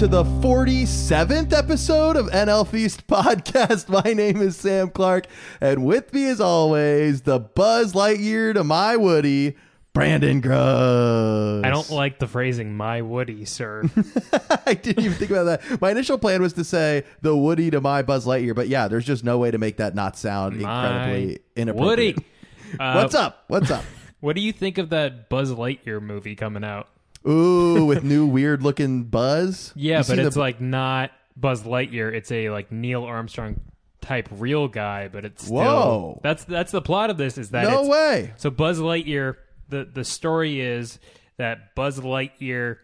To the 47th episode of NL Feast podcast. My name is Sam Clark, and with me, as always, the Buzz Lightyear to my Woody, Brandon Grosso. I don't like the phrasing "my Woody, sir." I didn't even think about that. My initial plan was to say the Woody to my Buzz Lightyear, but yeah, there's just no way to make that not sound incredibly My inappropriate. Woody. Uh, What's up? What's up? What do you think of that Buzz Lightyear movie coming out? Ooh, with new weird looking Buzz. Yeah, You but seen it's the- like not Buzz Lightyear. It's a like Neil Armstrong type real guy, but it's still Whoa. that's that's the plot of this is that no it's, way. So Buzz Lightyear, the the story is that Buzz Lightyear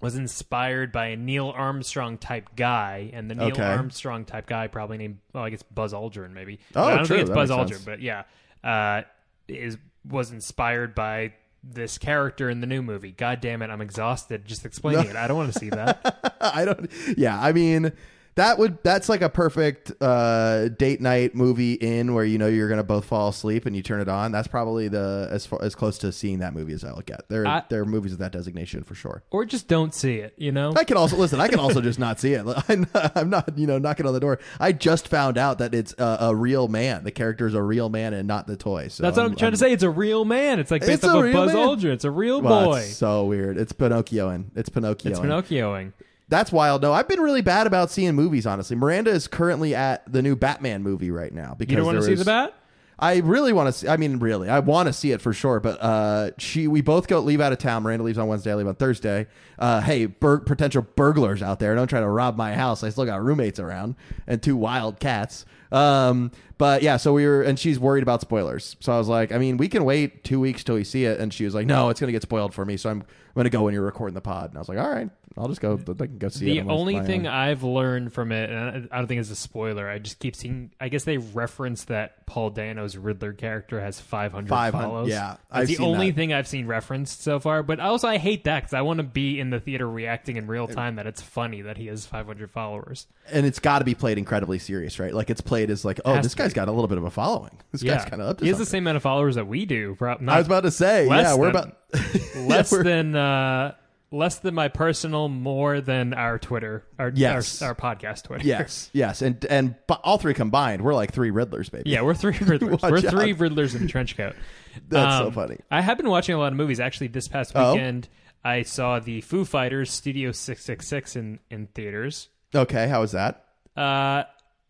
was inspired by a Neil Armstrong type guy, and the Neil Okay. Armstrong type guy probably named well, I guess Buzz Aldrin maybe. Oh, I don't true, think it's that Buzz makes Aldrin, sense. but yeah, uh, is was inspired by this character in the new movie. God damn it, I'm exhausted just explaining it. I don't want to see that. I don't. Yeah, I mean that would that's like a perfect uh, date night movie in where you know you're gonna both fall asleep and you turn it on. That's probably the as far as close to seeing that movie as I look at. There I- there are movies of that designation for sure. or just don't see it. You know. I can also listen. I can also just not see it. I'm not, I'm not, you know, knocking on the door. I just found out that it's a, a real man. The character is a real man and not the toy. So That's what I'm, trying to say. It's a real man. It's like based It's off a of Buzz man. Aldrin. It's a real Well, boy. so weird. It's Pinocchioing. It's Pinocchio. It's Pinocchioing. That's wild. No, I've been really bad about seeing movies. Honestly, Miranda is currently at the new Batman movie right now because You don't want to there see the bat? I really want to see. I mean, really, I want to see it for sure. But uh, she, we both go leave out of town. Miranda leaves on Wednesday. I leave on Thursday. Uh, hey, bur- potential burglars out there! Don't try to rob my house. I still got roommates around and two wild cats. Um, but yeah, so we were, and she's worried about spoilers. So I was like, I mean, we can wait two weeks till we see it. And she was like, No, it's gonna get spoiled for me. So I'm, I'm gonna go when you're recording the pod. And I was like, All right, I'll just go. I can go see. The on only thing own." I've learned from it, and I don't think it's a spoiler, I just keep seeing. I guess they reference that Paul Dano's Riddler character has 500, 500, follows. yeah, that's I've the only that. thing I've seen referenced so far. But also, I hate that because I want to be in the theater reacting in real time. That it's funny that he has 500 followers. and it's got to be played incredibly serious, right? Like it's played as like, oh, this guy's be. got a little bit of a following. This yeah, guy's kind of up to he has the same amount of followers that we do. Not I was about to say, yeah, we're than- about less yeah, than uh, less than my personal, more than our Twitter, our Yes. our, our podcast Twitter. yes, yes, and and all three combined, we're like three Riddlers, baby. Yeah, we're three Riddlers. We're three. Riddlers in a trench coat. That's so Um, funny. I have been watching a lot of movies. Actually, this past Oh? weekend, I saw the Foo Fighters Studio Six Six Six in in theaters. Okay, how was that? Uh,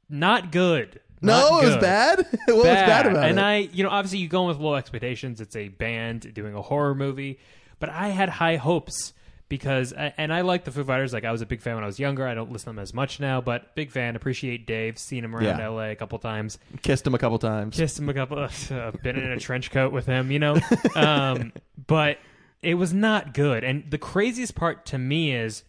not good. No, Not it was bad. what was bad about and it? I, you know, obviously you go in with low expectations. It's a band doing a horror movie, but I had high hopes because, and I like the Foo Fighters. Like I was a big fan when I was younger. I don't listen to them as much now, but big fan. Appreciate Dave. Seen him around Yeah. LA a couple times. Kissed him a couple times. Kissed him a couple. Uh, been in a trench coat with him, you know. Um, but it was not good. And the craziest part to me is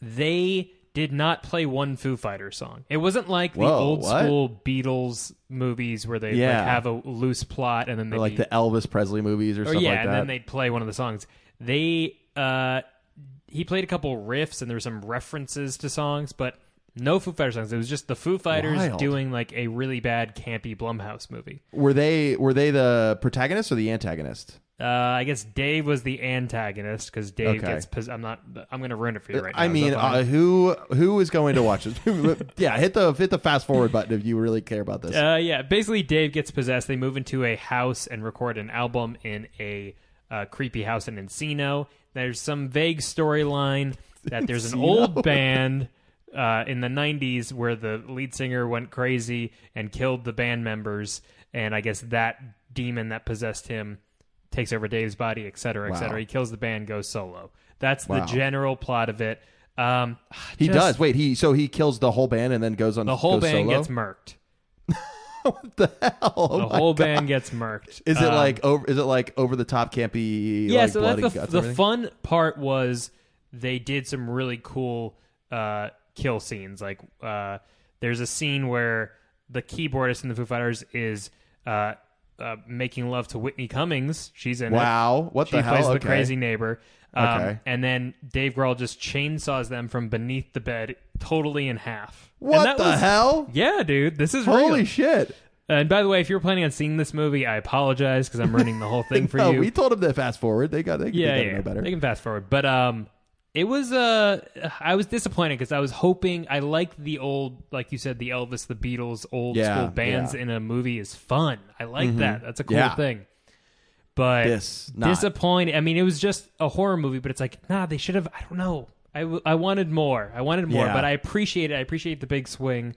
they did not play one Foo Fighter song. It wasn't like the old what? school Beatles movies where they Yeah. like have a loose plot and then they like the Elvis Presley movies or, or stuff yeah, like and then they'd play one of the songs. They uh, he played a couple riffs and there were some references to songs, but no Foo Fighters songs. It was just the Foo Fighters Wild. doing like a really bad campy Blumhouse movie. were they were they the protagonist or the antagonist? Uh, I guess Dave was the antagonist because Dave Okay. gets. Pos- I'm not. I'm going to ruin it for you right now. I mean, uh, who who is going to watch this? yeah, hit the hit the fast forward button if you really care about this. Uh, yeah, basically, Dave gets possessed. They move into a house and record an album in a uh, creepy house in Encino. There's some vague storyline that there's an old band uh, in the 90s where the lead singer went crazy and killed the band members. And I guess that demon that possessed him takes over Dave's body, et cetera, et Wow. cetera. He kills the band, goes solo. That's Wow. the general plot of it. Um, he just- does. Wait, he so he kills the whole band and then goes on The whole goes band solo? gets murked. what the hell? Oh The whole God. band gets murked. Is it Um, like over? Is it like over the top campy? yeah like, so that's the, the fun part was they did some really cool uh, kill scenes like uh, there's a scene where the keyboardist in the foo fighters is uh, uh, making love to whitney cummings she's in it Wow, what she the hell? plays the crazy neighbor um, Okay. and then dave grohl just chainsaws them from beneath the bed totally in half And What that the was- hell? yeah dude this is Holy real. shit! and by the way if you're planning on seeing this movie i apologize because i'm ruining the whole thing for no, you we told them to fast forward. They got they, yeah, they yeah, know better. They can fast forward, but um, It was uh I was disappointed because I was hoping I like the old like you said the Elvis the Beatles old Yeah, school bands yeah. in a movie is fun. I like that. That's a cool thing. But This, disappointed. I mean, it was just a horror movie, but it's like, nah, they should have. I don't know. I, w- I wanted more. I wanted more, Yeah. but I appreciate it. I appreciate the big swing.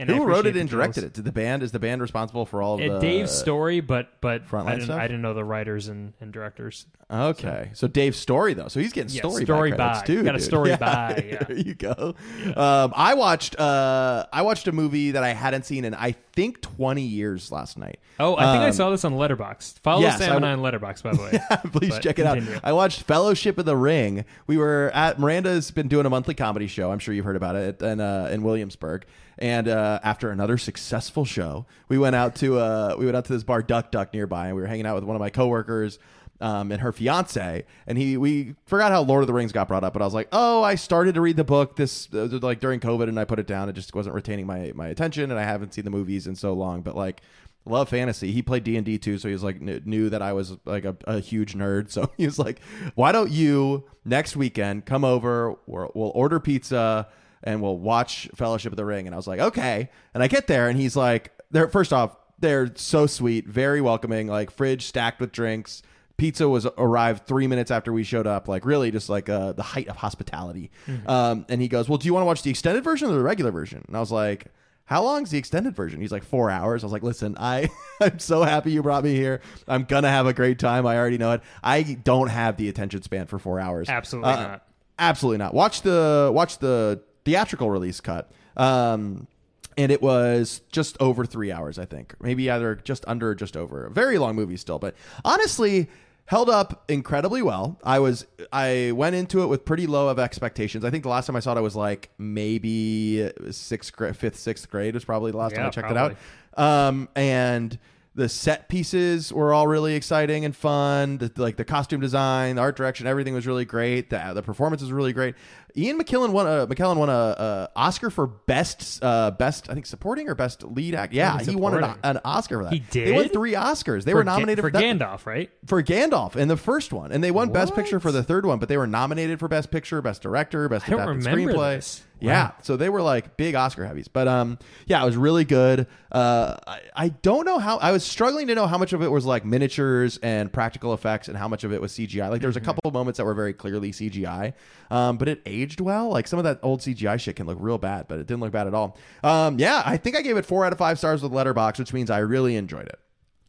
And I Who wrote appreciate it the and directed it? Did the band is the band responsible for all of Uh, the Dave's story, but but Frontline I didn't, stuff? I didn't know the writers and, and directors. Okay, so Dave's story though, so he's getting Yeah, story, story by by. too. Got a dude. story by, yeah. There you go. Um, I watched uh, I watched a movie that I hadn't seen and I think twenty years last night. Oh, I think I Um, saw this on Letterboxd. Follow yes, Sam I and I on Letterboxd, by the way. Please But check it out. I watched Fellowship of the Ring. We were at Miranda's been doing a monthly comedy show. I'm sure you've heard about it in uh, in Williamsburg. And uh, after another successful show, we went out to uh, we went out to this bar Duck Duck nearby, and we were hanging out with one of my coworkers. Um, and her fiance, and he, we forgot how Lord of the Rings got brought up, but I was like, oh, I started to read the book this uh, like during COVID, and I put it down. It just wasn't retaining my my attention, and I haven't seen the movies in so long. But like, love fantasy. He played D and D too, so he was like kn- knew that I was like a, a huge nerd. So he was like, "Why don't you next weekend come over? We'll, we'll order pizza and we'll watch Fellowship of the Ring." And I was like, "Okay." And I get there, and he's like, "They're first off, they're so sweet, very welcoming. Like fridge stacked with drinks." Pizza was arrived three minutes after we showed up, like really just like uh, the height of hospitality. Um, and he goes, "Well, do you want to watch the extended version or the regular version?" And I was like, how long's the extended version? He's like four hours. I was like, listen, I I'm so happy you brought me here. I'm gonna have a great time. I already know it. I don't have the attention span for four hours. Absolutely Uh, not. Absolutely not. Watch the watch the theatrical release cut. Um, and it was just over three hours, I think. Maybe either just under or just over. A very long movie still, but honestly, held up incredibly well. I was I went into it with pretty low of expectations. I think the last time I saw it, I was like maybe sixth grade, fifth, sixth grade was probably the last time I checked probably. it out. Um, and the set pieces were all really exciting and fun. The, like the costume design, the art direction, everything was really great. The, the performance was really great. Ian McKellen won a McKellen won a, a Oscar for best uh, best I think supporting or best lead act. Yeah, he won an, an Oscar for that. He did. They won three Oscars. They For were Ga- nominated for that- Gandalf, right? for Gandalf in the first one, and they won Best Picture for the third one, but they were nominated for Best Picture, Best Director, Best Adapted Screenplay. this. Yeah, Wow. so they were like big Oscar heavies, but um, yeah, it was really good. Uh, I, I don't know how I was struggling to know how much of it was like miniatures and practical effects, and how much of it was CGI. Like there was Mm-hmm. a couple of moments that were very clearly CGI, um, but it aged well. Like some of that old CGI shit can look real bad, but it didn't look bad at all. Um, yeah, I think I gave it four out of five stars with Letterboxd, which means I really enjoyed it.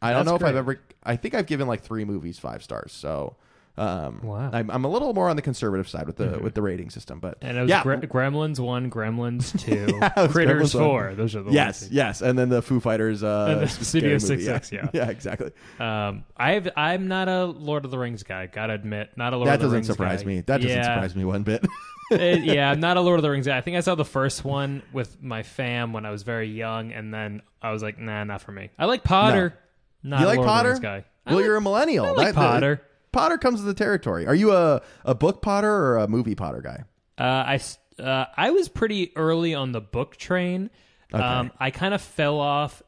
I don't That's know if I've ever. I think I've given like three movies five stars. So, um, Wow. Mm-hmm. I'm, I'm a little more on the conservative side with the with the rating system. But And it was yeah, Gre- Gremlins one, Gremlins two, was Critters Gremlins one. four. Those are the yes, ones. yes, and then the Foo Fighters uh, Studio movie. 6X, yeah. yeah, exactly. Um, I've I'm not a Lord of the Rings guy. Gotta admit, not a Lord that of the Response. That doesn't Rings surprise guy. me. That doesn't yeah. surprise me one bit. It- yeah, I'm not a Lord of the Rings guy. I think I saw the first one with my fam when I was very young, and then I was like, nah, not for me. I like Potter. Not you like Lord of the Potter? Rings guy. I Well, like- you're a millennial. I like That- Potter. Potter comes to the territory. Are you a a book Potter or a movie Potter guy? Uh, I uh, I was pretty early on the book train. Okay. Um, I kind of fell off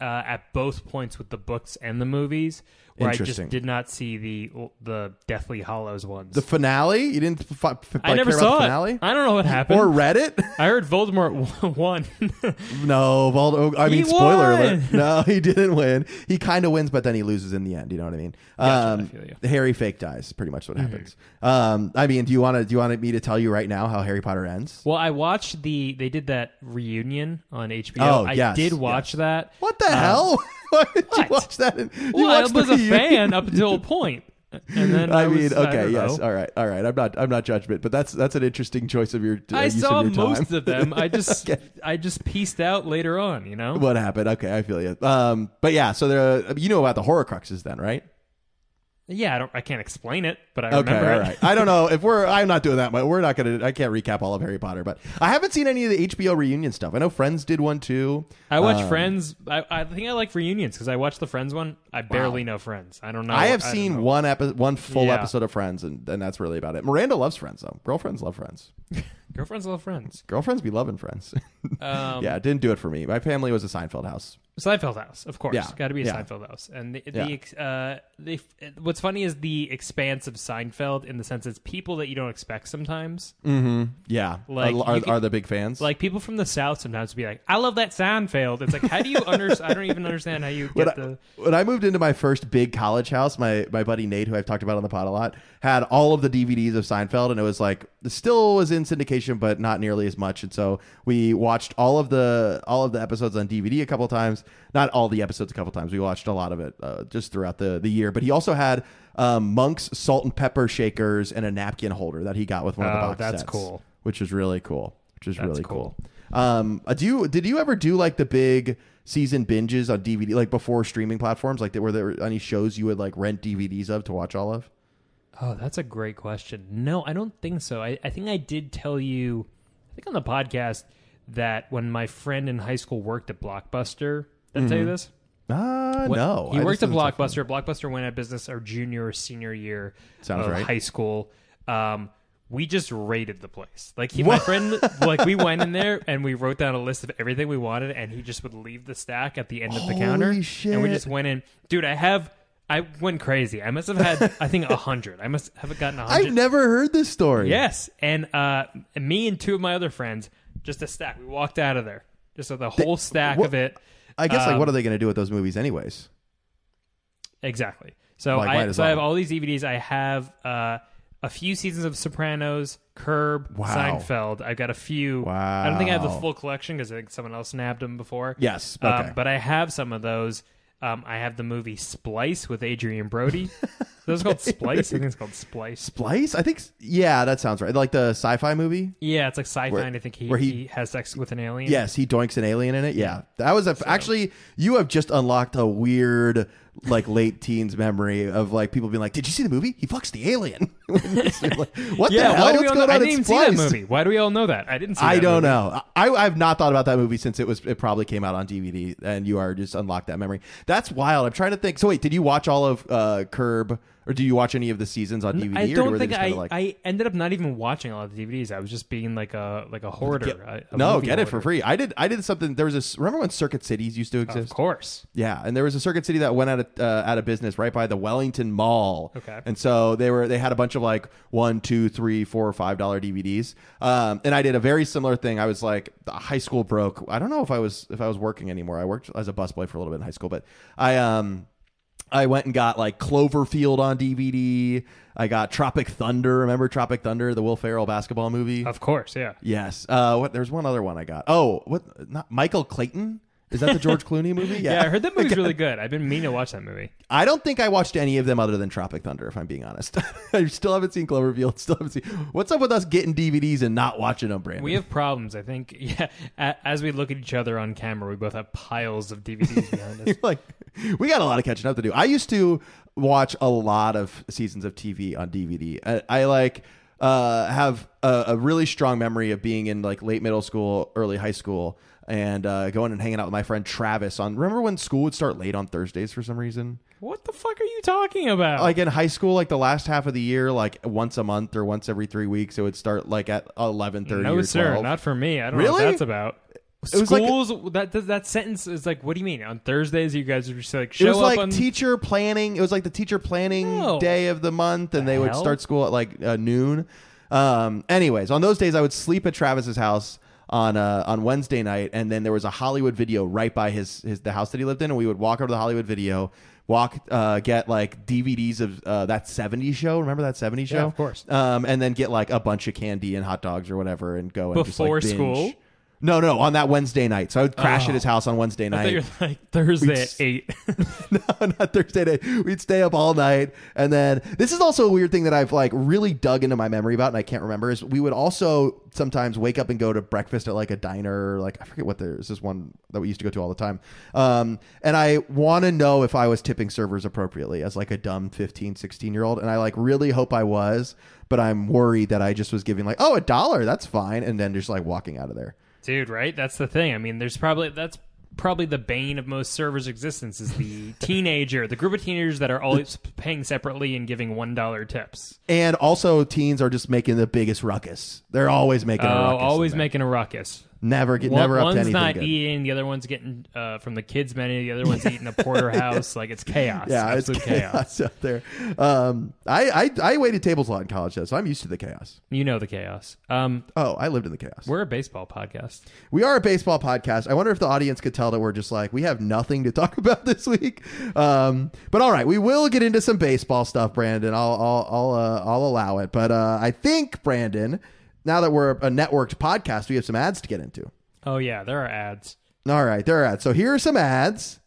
uh, at both points with the books and the movies, where I Interesting. just did not see the the Deathly Hallows ones. The finale? You didn't f- f- I never care saw about the it. finale? I don't know what happened. Or read it? I heard Voldemort won. No, Valdo. I He mean, spoiler alert. No, he didn't win. He kind of wins, but then he loses in the end. You know what I mean? Gotcha, I um, feel you. Mm-hmm. Harry fake dies. Pretty much what happens. Um, I mean, do you want to? Do you want me to tell you right now how Harry Potter ends? well, I watched the they did that reunion on HBO. Oh, I yes, did watch that. What the hell? Why did you watch that? in- you Well, I was the a reunion? fan up until a point, and then I, I mean, was, okay, don't yes, know. all right, all right. I'm not, I'm not judgment, but that's that's an interesting choice of your. Uh, I saw of your most of them. I just Okay. I just pieced out later on. You know. what happened? Okay, I feel you. Um, but yeah, so there, you know about the Horcruxes then, right? Yeah, I don't. I can't explain it, but I Okay, remember all it. right. I don't know if we're. I'm not doing that, but we're not gonna. I can't recap all of Harry Potter, but I haven't seen any of the HBO reunion stuff. I know Friends did one too. I watch Um, Friends. I, I think I like reunions because I watched the Friends one. I barely know Friends. I don't know. I have don't seen one epi- one full Yeah. episode of Friends, and, and that's really about it. Miranda loves Friends though. Girlfriends love Friends. Girlfriends love friends. Girlfriends be loving friends. Um, yeah, it didn't do it for me. My family was a Seinfeld house. Seinfeld house, of course. Yeah. Got to be a Yeah. Seinfeld house. And the, the uh, the what's funny is the expanse of Seinfeld in the sense it's people that you don't expect sometimes. Mm-hmm. Yeah, Like, are, are, could- are the big fans? Like people from the South sometimes be like, "I love that Seinfeld." It's like, how do you understand? I don't even understand how you when get I, the. when I moved into my first big college house, my my buddy Nate, who I've talked about on the pod a lot, had all of the DVDs of Seinfeld, and it was like still was in syndication, but not nearly as much. And so we watched all of the all of the episodes on DVD a couple times. Not all the episodes a couple times. We watched a lot of it uh, just throughout the the year. But he also had um, Monk's salt and pepper shakers and a napkin holder that he got with one of the Oh, box that's sets, cool. Which is really cool. Which is That's really cool. cool. Um, uh, do you did you ever do like the big season binges on DVD, like before streaming platforms? Like, were there any shows you would like rent DVDs of to watch all of? Oh, that's a great question. No, I don't think so. I, I think I did tell you, I think on the podcast that when my friend in high school worked at Blockbuster. Did I tell you this? Uh, What- no. He I worked just at didn't talk Blockbuster. Blockbuster went out of business our junior or senior year Sounds of right. high school. Um, we just raided the place. Like he, my friend, like we went in there and we wrote down a list of everything we wanted, and he just would leave the stack at the end of the Holy counter, and we just went in. Dude, I have. I went crazy. I must have had, I think, a hundred. I must have gotten a I've hundred. never heard this story. Yes, and uh, me and two of my other friends, just a stack. We walked out of there, just with the whole stack of it. I guess like Um, what are they going to do with those movies anyways? Exactly. So Like, I as so I have all these DVDs. I have uh, a few seasons of Sopranos, Curb, Wow. Seinfeld. I've got a few. I don't think I have the Wow. full collection because I think someone else nabbed them before. Yes. Um, Okay. but I have some of those. Um, I have the movie Splice with Adrien Brody. Those called Splice. I think it's called Splice. Splice? I think. Yeah, that sounds right. Like the sci-fi movie. Yeah, it's like sci-fi, Where- and I think he, where he, he- has sex with an alien. Yes, he doinks an alien in it. Yeah, that was a, actually you have just unlocked a weird like late teens memory of like people being like, "Did you see the movie? He fucks the alien." What Yeah, the hell? why do we What's all going know? I didn't even see that movie. Why do we all know that? I didn't see. I don't movie. know. I, I've not thought about that movie since it was. It probably came out on DVD, and you are just unlocked that memory. That's wild. I'm trying to think. So wait, did you watch all of uh, Curb, or do you watch any of the seasons on DVD? I or don't think just I, like, I ended up not even watching a lot of the DVDs. I was just being like a like a hoarder. Get- a- a no, get it for free. I did. I did something. There was this. Remember when Circuit Cities used to exist. Of course. Yeah, and there was a Circuit City that went out of uh, out of business right by the Wellington Mall. Okay. and so they were they had a bunch of like one, two, three, four, five dollar DVDs. Um, and I did a very similar thing. I was like high school broke. I don't know if I was if I was working anymore. I worked as a busboy for a little bit in high school, but I um. I went and got like Cloverfield on DVD. I got Tropic Thunder. Remember Tropic Thunder, the Will Ferrell basketball movie? Of course, yeah. yes. Uh, what? There's one other one I got. Oh, what? Not Michael Clayton. Is that the George Clooney movie? Yeah, I heard that movie's really good. I've been meaning to watch that movie. I don't think I watched any of them other than Tropic Thunder, if I'm being honest. I still haven't seen Cloverfield. Still haven't seen. What's up with us getting DVDs and not watching them, Brandon? We have problems. I think. Yeah. a- As we look at each other on camera, we both have piles of DVDs behind us. like, we got a lot of catching up to do. I used to watch a lot of seasons of TV on DVD. I, I like uh, have a, a really strong memory of being in like late middle school, early high school, and uh, going and hanging out with my friend Travis. On remember when school would start late on Thursdays for some reason? What the fuck are you talking about? like in high school, like the last half of the year, like once a month or once every three weeks, it would start like at eleven thirty. no, sir, 12. not for me. I don't know what that's about. It was like Schools that, that that sentence is like, what do you mean? On Thursdays, you guys are just like It was like on. teacher planning. It was like the teacher planning No. day of the month, and they would start school at like uh, noon. Um, anyways, on those days, I would sleep at Travis's house on uh, on Wednesday night, and then there was a Hollywood Video right by his his the house that he lived in, and we would walk over to the Hollywood Video, walk uh, get like DVDs of uh, that '70s show. Remember that '70s show? Yeah, of course. Um, and then get like a bunch of candy and hot dogs or whatever, and go and just, like, Before school? No, no, on that Wednesday night. So I would crash Oh. at his house on Wednesday I night. thought you were like Thursday at eight. no, not Thursday night. We'd stay up all night, and then this is also a weird thing that I've like really dug into my memory about, and I can't remember. Is we would also sometimes wake up and go to breakfast at like a diner, or like I forget what there's this one that we used to go to all the time. Um, and I want to know if I was tipping servers appropriately as like a dumb 15, 16 year old, and I like really hope I was, but I'm worried that I just was giving like oh a dollar, that's fine, and then just like walking out of there. Dude, right? That's the thing. I mean, there's probably that's probably the bane of most servers' existence is the teenager, the group of teenagers that are always paying separately and giving one dollar tips. And also, teens are just making the biggest ruckus. They're always making a Oh, ruckus. always making a ruckus. Never get One, never up to one's anything not good. eating, the other one's getting uh, from the kids' menu, the other one's eating a porterhouse. Like it's chaos. Yeah, absolute it's chaos, chaos. out there. Um, I, I I waited tables a lot in college, though, so I'm used to the chaos. You know the chaos. Um, Oh, I lived in the chaos. we're a baseball podcast. We are a baseball podcast. I wonder if the audience could tell that we're just like we have nothing to talk about this week. Um, but all right, we will get into some baseball stuff, Brandon. I'll I'll I'll, uh, I'll allow it. But uh, I think Brandon, now that we're a networked podcast, we have some ads to get into. Oh yeah, there are ads. All right, there are ads. So here are some ads.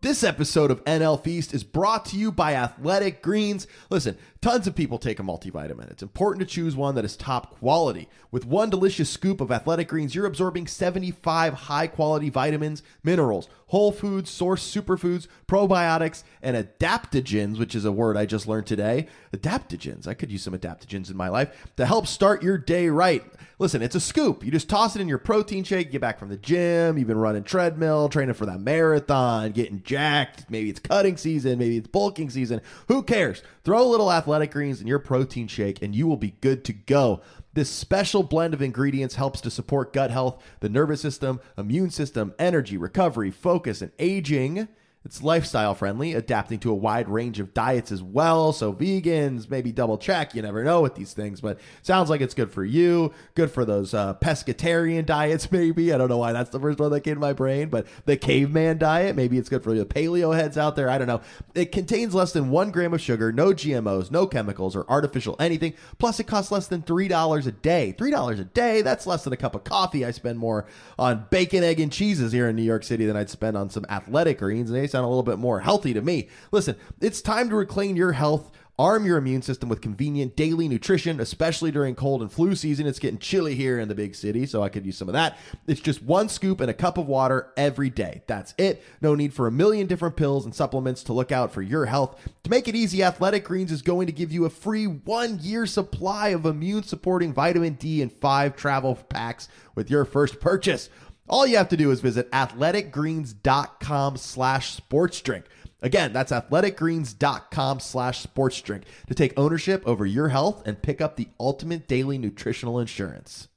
This episode of NL Feast is brought to you by Athletic Greens. Listen, tons of people take a multivitamin. It's important to choose one that is top quality. With one delicious scoop of Athletic Greens, you're absorbing 75 high quality vitamins, minerals, whole foods, source superfoods, probiotics, and adaptogens, which is a word I just learned today. Adaptogens. I could use some adaptogens in my life to help start your day right. Listen, it's a scoop. You just toss it in your protein shake, get back from the gym, you've been running treadmill, training for that marathon, getting jacked. Maybe it's cutting season, maybe it's bulking season. Who cares? Throw a little athletic greens in your protein shake and you will be good to go. This special blend of ingredients helps to support gut health, the nervous system, immune system, energy, recovery, focus, and aging. It's lifestyle friendly, adapting to a wide range of diets as well. So, vegans, maybe double check. You never know with these things, but sounds like it's good for you. Good for those uh, pescatarian diets, maybe. I don't know why that's the first one that came to my brain, but the caveman diet, maybe it's good for the paleo heads out there. I don't know. It contains less than one gram of sugar, no GMOs, no chemicals, or artificial anything. Plus, it costs less than $3 a day. $3 a day, that's less than a cup of coffee. I spend more on bacon, egg, and cheeses here in New York City than I'd spend on some athletic greens. And they sound a little bit more healthy to me. Listen, it's time to reclaim your health. Arm your immune system with convenient daily nutrition, especially during cold and flu season. It's getting chilly here in the big city, so I could use some of that. It's just one scoop and a cup of water every day. That's it. No need for a million different pills and supplements to look out for your health. To make it easy, Athletic Greens is going to give you a free one year supply of immune supporting vitamin D and five travel packs with your first purchase. All you have to do is visit athleticgreens.com slash sports drink. Again, that's athleticgreens.com slash sports drink to take ownership over your health and pick up the ultimate daily nutritional insurance.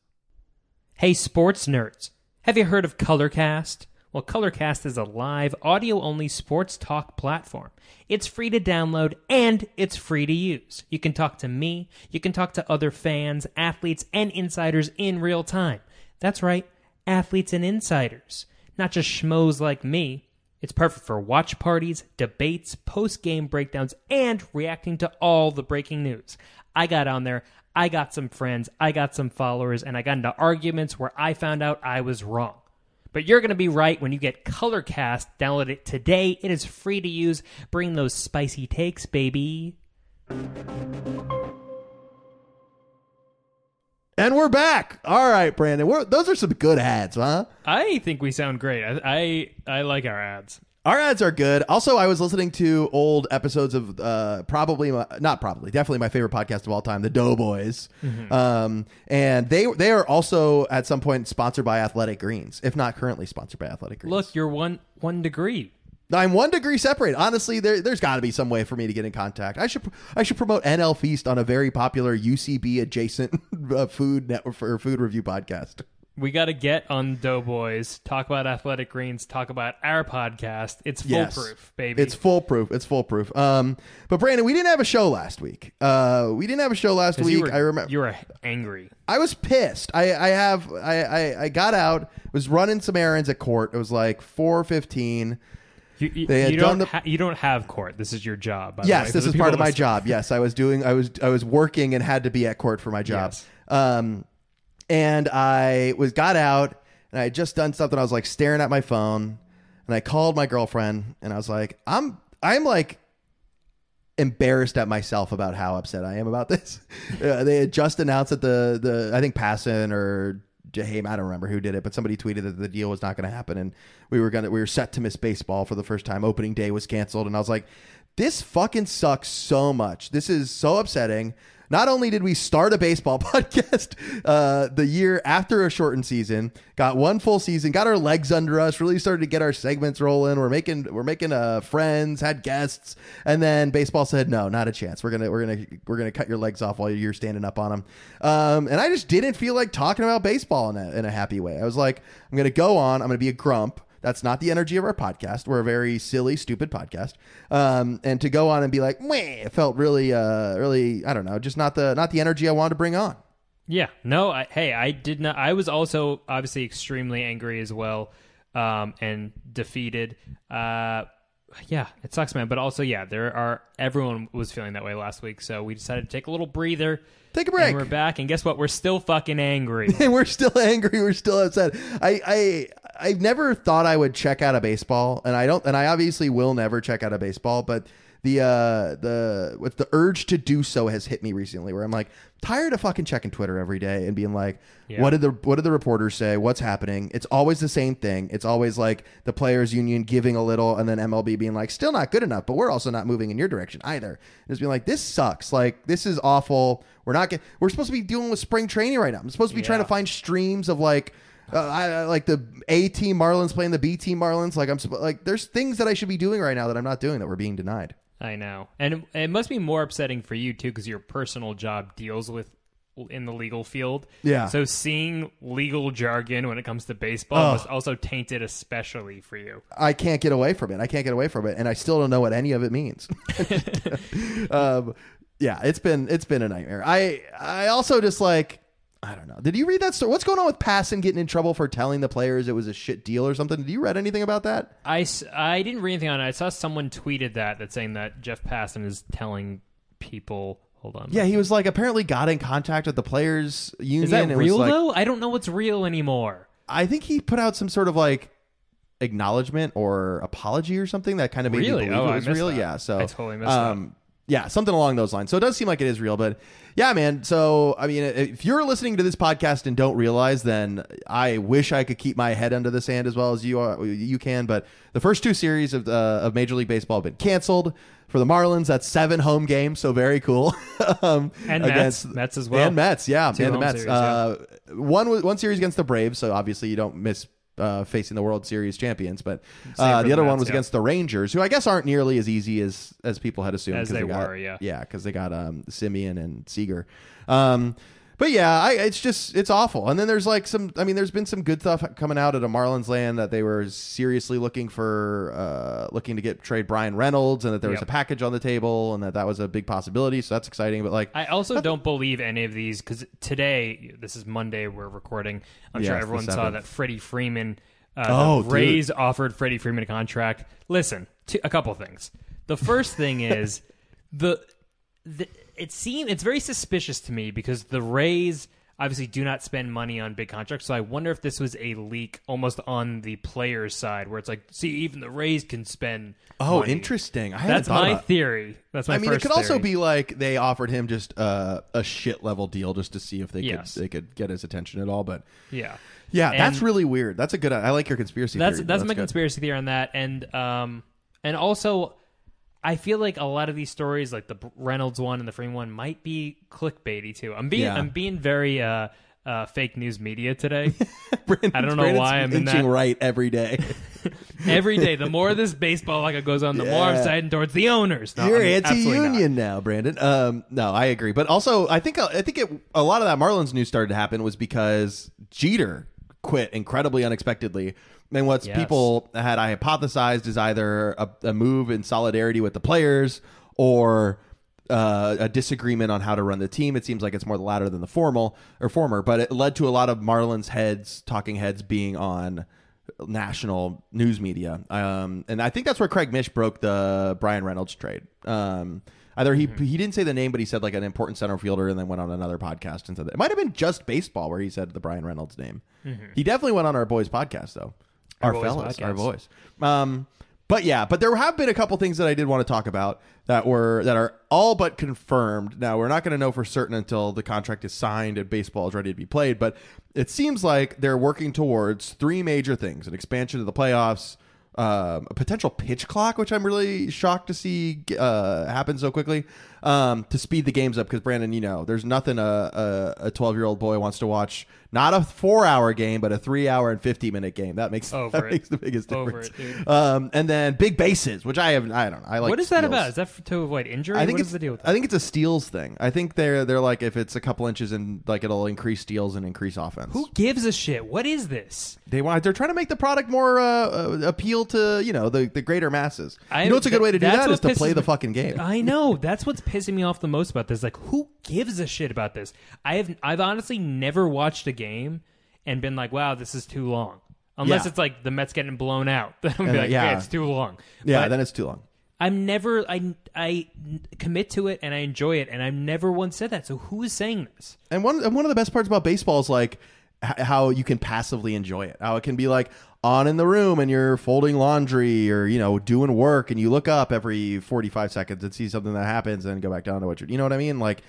Hey, sports nerds. Have you heard of Colorcast? Well, Colorcast is a live, audio only sports talk platform. It's free to download and it's free to use. You can talk to me, you can talk to other fans, athletes, and insiders in real time. That's right, athletes and insiders. Not just schmoes like me. It's perfect for watch parties, debates, post game breakdowns, and reacting to all the breaking news. I got on there, I got some friends, I got some followers, and I got into arguments where I found out I was wrong. But you're going to be right when you get Colorcast. Download it today. It is free to use. Bring those spicy takes, baby. And we're back. All right, Brandon. We're, those are some good ads, huh? I think we sound great. I I, I like our ads. Our ads are good. Also, I was listening to old episodes of uh, probably my, not probably definitely my favorite podcast of all time, the Doughboys, um, and they they are also at some point sponsored by Athletic Greens, if not currently sponsored by Athletic Greens. Look, you're one one degree. I'm one degree separate. Honestly, there, there's got to be some way for me to get in contact. I should I should promote NL Feast on a very popular UCB adjacent uh, food network or food review podcast. We got to get on Doughboys, talk about Athletic Greens, talk about our podcast. It's Yes. foolproof, baby. It's foolproof. It's foolproof. Um, but Brandon, we didn't have a show last week. Uh, we didn't have a show last week. were, I remember. you were angry. I was pissed. I, I have I, I, I got out, was running some errands at court. It was like four fifteen. You, you, They had you done don't the- ha- you don't have court. This is your job. By the way, Yes, for this the is people part of my listening. job. Yes, I was doing. I was I was working and had to be at court for my job. Yes. Um, and I was got out and I had just done something. I was like staring at my phone, and I called my girlfriend and I was like, I'm I'm like embarrassed at myself about how upset I am about this. Uh, they had just announced that the the I think Passan or Jaheim, I don't remember who did it, but somebody tweeted that the deal was not going to happen, and we were gonna we were set to miss baseball for the first time. Opening day was canceled, and I was like, this fucking sucks so much. This is so upsetting. Not only did we start a baseball podcast uh, the year after a shortened season, got one full season, got our legs under us, really started to get our segments rolling. We're making we're making uh, friends, had guests, and then baseball said no, not a chance. We're gonna we're gonna we're gonna cut your legs off while you're standing up on them. Um, and I just didn't feel like talking about baseball in a, in a happy way. I was like, I'm gonna go on. I'm gonna be a grump. That's not the energy of our podcast. We're a very silly, stupid podcast. Um, and to go on and be like, Meh, it felt really, uh, really, I don't know, just not the not the energy I wanted to bring on. Yeah. No. I, hey, I did not. I was also obviously extremely angry as well, um, and defeated. Uh, yeah, it sucks, man. But also, yeah, there are. Everyone was feeling that way last week, so we decided to take a little breather. Take a break. And we're back, and guess what? We're still fucking angry. and we're still angry. We're still upset. I, I, I never thought I would check out of baseball, and I don't, and I obviously will never check out of baseball. But the, uh, the, with the urge to do so has hit me recently, where I'm like tired of fucking checking Twitter every day and being like, Yeah. what did the, what did the reporters say? What's happening? It's always the same thing. It's always like the players' union giving a little, and then MLB being like, still not good enough, but we're also not moving in your direction either. And just being like, this sucks. Like this is awful. We're not get, We're supposed to be dealing with spring training right now. I'm supposed to be trying to find streams of like. Uh, I, I like the A team Marlins playing the B team Marlins. Like I'm like, there's things that I should be doing right now that I'm not doing that we're being denied. I know, and it, it must be more upsetting for you too, because your personal job deals with in the legal field. Yeah. So seeing legal jargon when it comes to baseball must also tainted especially for you. I can't get away from it. I can't get away from it, and I still don't know what any of it means. um, yeah, it's been it's been a nightmare. I I also just like I don't know. Did you read that story? What's going on with Passan getting in trouble for telling the players it was a shit deal or something? Did you read anything about that? I, I didn't read anything on it. I saw someone tweeted that that's saying that Jeff Passan is telling people. Hold on. Yeah, he was like apparently got in contact with the players union. Is that real like- though? I don't know what's real anymore. I think he put out some sort of like acknowledgement or apology or something that kind of made Really? me believe Oh, it was real. that. Yeah, so I totally missed that. um, Yeah, something along those lines. So it does seem like it is real, but yeah, man. So I mean, if you're listening to this podcast and don't realize, then I wish I could keep my head under the sand as well as you are. You can, but the first two series of uh, of Major League Baseball have been canceled. For the Marlins, that's seven home games, so very cool. um, And Mets. Mets as well. And Mets, yeah, Two and the Mets. series, uh, one one series against the Braves, so obviously you don't miss uh, facing the World Series champions. But uh, the the other one was yeah. against the Rangers, who I guess aren't nearly as easy as as people had assumed. As 'cause they got, were, yeah. yeah, because they got um, Semien and Seager. Um, but yeah, I, it's just it's awful. And then there's like some. I mean, there's been some good stuff coming out at a Marlins land that they were seriously looking for, uh, looking to get trade Bryan Reynolds, and that there was Yep. a package on the table, and that that was a big possibility. So that's exciting. But like, I also don't believe any of these because today, this is Monday, we're recording. I'm sure everyone saw that Freddie Freeman, uh, Oh, the dude. Rays offered Freddie Freeman a contract. Listen, two, a couple things. The first thing is the, the it seems it's very suspicious to me because the Rays obviously do not spend money on big contracts. So I wonder if this was a leak almost on the players' side, where it's like, see, even the Rays can spend. oh, money. interesting. I That's my about- theory. That's my I mean, it could also be like they offered him just uh, a shit level deal just to see if they Yes. could they could get his attention at all. But yeah. yeah, that's really weird. That's a good. I like your conspiracy. that's theory, that's though. my good. conspiracy theory on that, and um, and also, I feel like a lot of these stories, like the Reynolds one and the Freeman one, might be clickbaity too. I'm being Yeah. I'm being very uh, uh, fake news media today. Brandon's- I don't know Brandon's why I'm in inching that- right every day. Every day, the more this baseball like goes on, the more I'm siding towards the owners. No, You're absolutely not. anti-union now, Brandon. Um, no, I agree. But also, I think I think it, a lot of that Marlins news started to happen was because Jeter quit incredibly unexpectedly. And what Yes. people had I hypothesized is either a, a move in solidarity with the players or uh, a disagreement on how to run the team. It seems like it's more the latter than the formal or former, but it led to a lot of Marlins heads, talking heads, being on national news media. Um, and I think that's where Craig Mish broke the Bryan Reynolds trade. Um, either he he didn't say the name, but he said like an important center fielder, and then went on another podcast and said that it might have been just baseball where he said the Bryan Reynolds name. He definitely went on our boys podcast though. Our, Boys fellas, our boys. Um, but yeah, but there have been a couple things that I did want to talk about that were that are all but confirmed. Now we're not going to know for certain until the contract is signed and baseball is ready to be played. But it seems like they're working towards three major things: an expansion of the playoffs, um, a potential pitch clock, which I'm really shocked to see uh, happen so quickly um, to speed the games up. Because Brandon, you know, there's nothing a a 12 year old boy wants to watch. Not a four hour game, but a three hour and 50 minute game. That makes Over that it. makes the biggest difference. it. Um, and then big bases, which I have. I don't know. I like. what is that about? Is that for, to avoid injury? I think what it's is the deal with that? I think it's a steals thing. I think they're they're like if it's a couple inches and like it'll increase steals and increase offense. Who gives a shit? What is this? They want they're trying to make the product more uh, uh, appeal to you know the, the greater masses. I- you know what's a good way to do that is to play the me- fucking game. I know. That's what's pissing me off the most about this. Like, who gives a shit about this? I have I've honestly never watched a game and been like, wow, this is too long. Unless Yeah. it's like the Mets getting blown out. Then I'm be like, yeah. yeah, it's too long. yeah, But then it's too long. I'm never I I commit to it and I enjoy it and I've never once said that. So who is saying this? And one and one of the best parts about baseball is like h- how you can passively enjoy it. How it can be like on in the room and you're folding laundry or you know doing work and you look up every 45 seconds and see something that happens and go back down to what you're you know what I mean like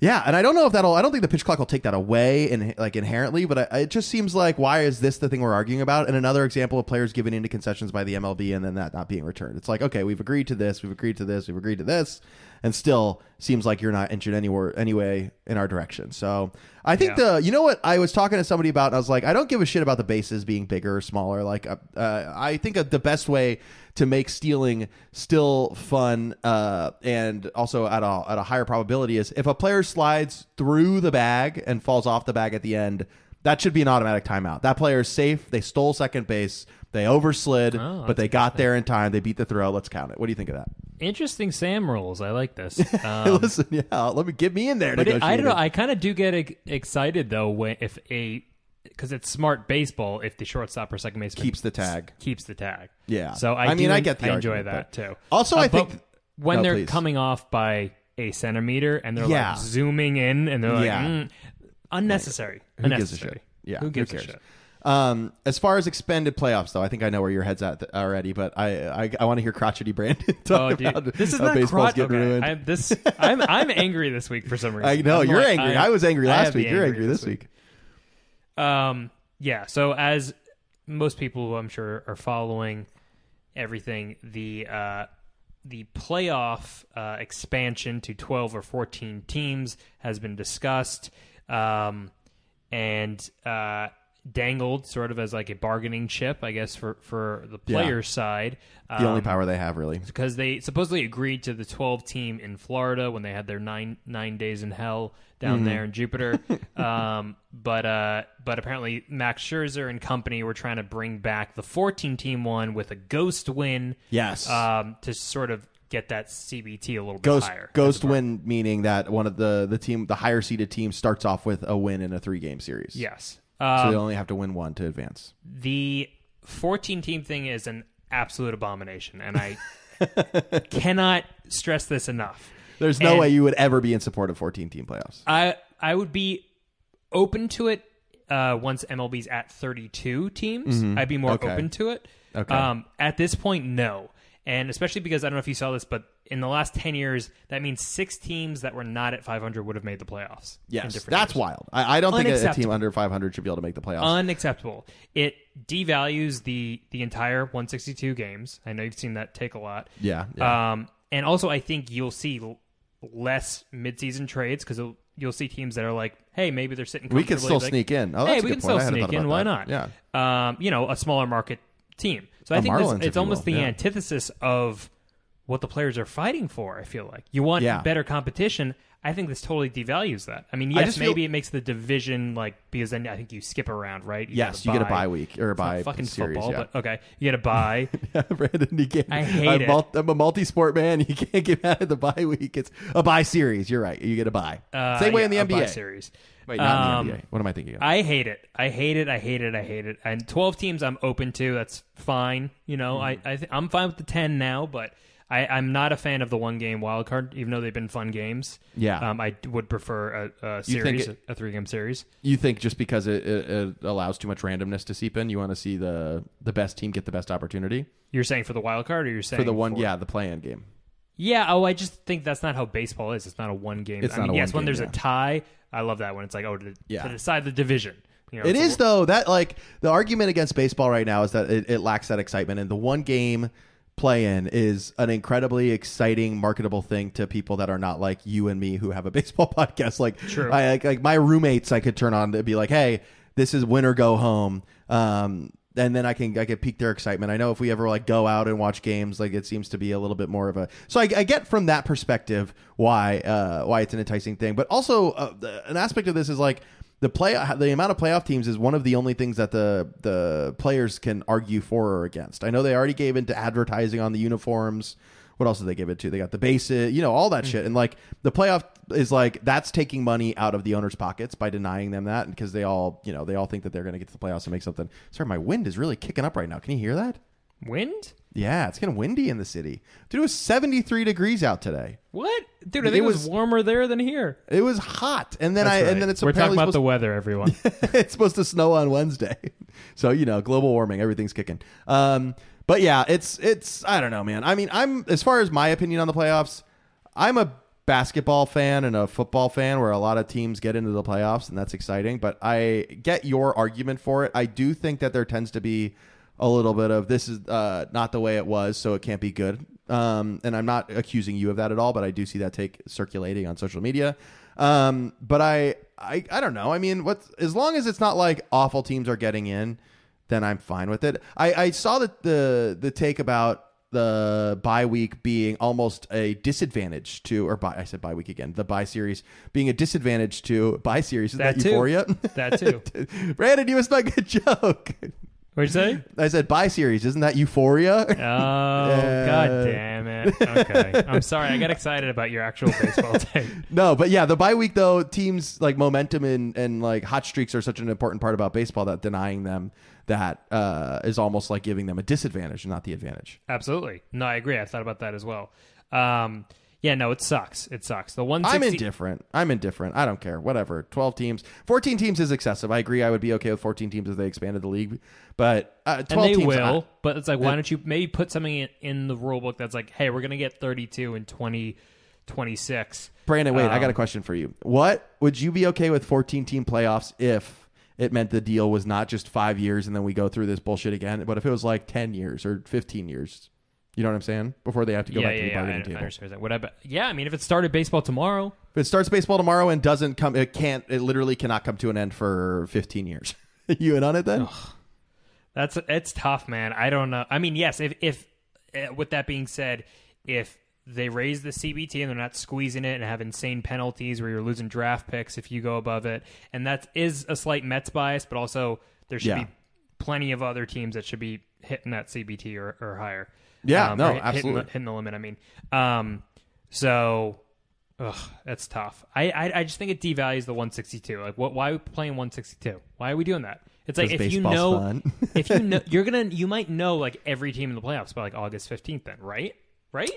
yeah, and I don't know if that'll. I don't think the pitch clock will take that away, in, like inherently. But I, it just seems like why is this the thing we're arguing about? And another example of players giving into concessions by the MLB and then that not being returned. It's like okay, we've agreed to this, we've agreed to this, we've agreed to this, and still seems like you're not inching anywhere anyway in our direction. So I think Yeah. the you know what I was talking to somebody about, and I was like, I don't give a shit about the bases being bigger or smaller. Like uh, uh, I think the best way to make stealing still fun uh, and also at a at a higher probability is if a player slides through the bag and falls off the bag at the end. That should be an automatic timeout. That player is safe. They stole second base. They overslid, Oh, but that's they got there in time. They beat the throw. Let's count it. What do you think of that? Interesting Sam rules. I like this. Um, Listen, yeah, let me get me in there. But it, I don't know. negotiating. I kind of do get ex- excited though when if a because it's smart baseball if the shortstop or second baseman Keeps the tag. keeps the tag. Yeah. So I, I mean, do- I get the I enjoy argument, that too. Also, I but think- when No, they're please. coming off by a centimeter and they're Yeah. like zooming in and they're like Yeah. mm, unnecessary. Who gives a unnecessary. shit? Yeah, Who gives who a cares? shit? Um, as far as expanded playoffs, though, I think I know where your head's at th- already. But I, I, I want to hear crotchety Brandon talk Oh, dude, about this is how not baseball's crotch. getting Okay, ruined. I'm, this I'm I'm angry this week for some reason. I know I'm you're like- angry. I- I, was angry last have the week. You're angry this week. Um, yeah. So as most people who I'm sure are following everything, the uh, the playoff uh, expansion to 12 or 14 teams has been discussed um, and uh, dangled sort of as like a bargaining chip, I guess, for for the Yeah. players' side. The only Um, power they have, really. because they supposedly agreed to the 12 team in Florida when they had their nine nine days in hell down Mm-hmm. there in Jupiter. um, but uh, but apparently Max Scherzer and company were trying to bring back the 14 team one with a ghost win. Yes. Um, to sort of get that CBT a little Ghost bit higher. Ghost win meaning that one of the the team the higher seeded team starts off with a win in a three game series. Yes. So Um, they only have to win one to advance. the 14 team thing is an absolute abomination, and I cannot stress this enough. There's no and- way you would ever be in support of 14 team playoffs. I I would be open to it uh, once MLB's at 32 teams. I'd be more Mm-hmm. Okay. open to it. Okay. Um, at this point, no, and especially because I don't know if you saw this, but in the last 10 years, that means six teams that were not at 500 would have made the playoffs. Yes, that's years. wild. I, I don't think a, a team under 500 should be able to make the playoffs. unacceptable. It devalues the the entire 162 games. I know you've seen that take a lot. yeah, yeah. Um, and also, I think you'll see l- less midseason trades because you'll see teams that are like, hey, maybe they're sitting. we can still like, sneak in. Oh, hey, we can point. Still sneak in. Why that. not? Yeah. Um, you know, a smaller market team. So I think Marlins, this, it's almost the Yeah. antithesis of what the players are fighting for. I feel like you want Yeah. better competition. I think this totally devalues that. I mean, I yes, feel- maybe it makes the division like because then I think you skip around, right? You Yes, you get a bye week or a bye fucking series. football, yeah. but okay, you get a bye. Brandon, you can't. I hate I'm, it. I'm a multi-sport man. You can't get out of the bye week. It's a bye series. You're right. You get a bye. Uh, Same way yeah, in the a bye NBA. series. Wait, not Um, in the NBA. What am I thinking of? I hate it. I hate it. I hate it. I hate it. And 12 teams I'm open to. That's fine. You know, Mm-hmm. I, I th- I'm fine with the 10 now, but I, I'm not a fan of the one game wild card, even though they've been fun games. Yeah. Um, I would prefer a, a You think series, it- a three game series. you think just because it, it, it allows too much randomness to seep in, you want to see the the best team get the best opportunity You're saying for the wild card, or you're saying for the one? Yeah, the play-in game. Yeah. Oh, I just think that's not how baseball is. It's not a one game. It's I not mean, a yes, one when game, there's yeah. a tie, I love that when it's like, oh, to, Yeah. to decide the division. You know, It it's is a- though that like the argument against baseball right now is that it, it lacks that excitement, and the one game play in is an incredibly exciting, marketable thing to people that are not like you and me who have a baseball podcast. Like, True. I like, like my roommates, I could turn on to be like, hey, this is win or go home. Um, and then I can I can pique their excitement. I know if we ever like go out and watch games, like it seems to be a little bit more of a. So I, I get from that perspective why uh, why it's an enticing thing, but also uh, an aspect of this is like the play the amount of playoff teams is one of the only things that the the players can argue for or against. I know they already gave into advertising on the uniforms. What else did they give it to? They got the bases, you know, all that shit. And like the playoff is like that's taking money out of the owners' pockets by denying them that because they all, you know, they all think that they're going to get to the playoffs and make something. Sorry, my wind is really kicking up right now. Can you hear that? wind. Yeah, it's kind of windy in the city. Dude, it was 73 degrees out today. What, dude? I think It it was, was- warmer there than here. It was hot. And then That's I right. and then it's we're talking apparently about the supposed- weather, everyone. it's supposed to snow on Wednesday. So, you know, global warming, everything's kicking. Um, but yeah, it's it's I don't know, man. I mean, I'm as far as my opinion on the playoffs, I'm a basketball fan and a football fan where a lot of teams get into the playoffs and that's exciting, but I get your argument for it. I do think that there tends to be a little bit of this is uh, not the way it was, so it can't be good. Um, and I'm not accusing you of that at all, but I do see that take circulating on social media. Um, but I, I, I don't know. I mean, what as long as it's not like awful teams are getting in, then I'm fine with it. I, I saw that the the take about the bye week being almost a disadvantage to, or bye, I said bye week again, the bye series being a disadvantage to bye series. Is that, That too. Euphoria? that too. Brandon, you missed my good joke. What'd you say? I said bye series. Isn't that Euphoria? Oh, god damn it. Okay. I'm sorry. I got excited about your actual baseball take. No, but yeah, the bye week though, teams like momentum and, and like hot streaks are such an important part about baseball that denying them that uh, is almost like giving them a disadvantage, and not the advantage. Absolutely. No, I agree. I thought about that as well. Um, yeah, no, it sucks. It sucks. The one I'm indifferent. I'm indifferent. I don't care. Whatever. 12 teams. 14 teams is excessive. I agree. I would be okay with 14 teams if they expanded the league. But uh, 12 and they teams. will, I- but it's like, why don't you maybe put something in, in the rule book that's like, hey, we're gonna get 32 and 20, 26. Brandon, wait, I got a Um, question for you. What would you be okay with 14 team playoffs if it meant the deal was not just five years and then we go through this bullshit again, but if it was like 10 years or 15 years? You know what I'm saying? Before they have to go yeah, back yeah, to the yeah. I, bargaining I table. understand that. Would I? Be, yeah, I mean, if it started baseball tomorrow, If it starts baseball tomorrow and doesn't come, it can't, it literally cannot come to an end for 15 years. you in on it then? That's it's tough, man. I don't know. I mean, yes. If if uh, with that being said, if they raise the CBT and they're not squeezing it and have insane penalties where you're losing draft picks if you go above it, and that is a slight Mets bias, but also there should Yeah. be plenty of other teams that should be hitting that CBT or, or higher. Yeah, Um, no, hit- hitting absolutely. the, hitting the limit. I mean, um, so. Ugh, that's tough. I, I I just think it devalues the 162. Like, what? Why are we playing 162? Why are we doing that? It's like if you know if you know you're gonna you might know like every team in the playoffs by like August 15th then right right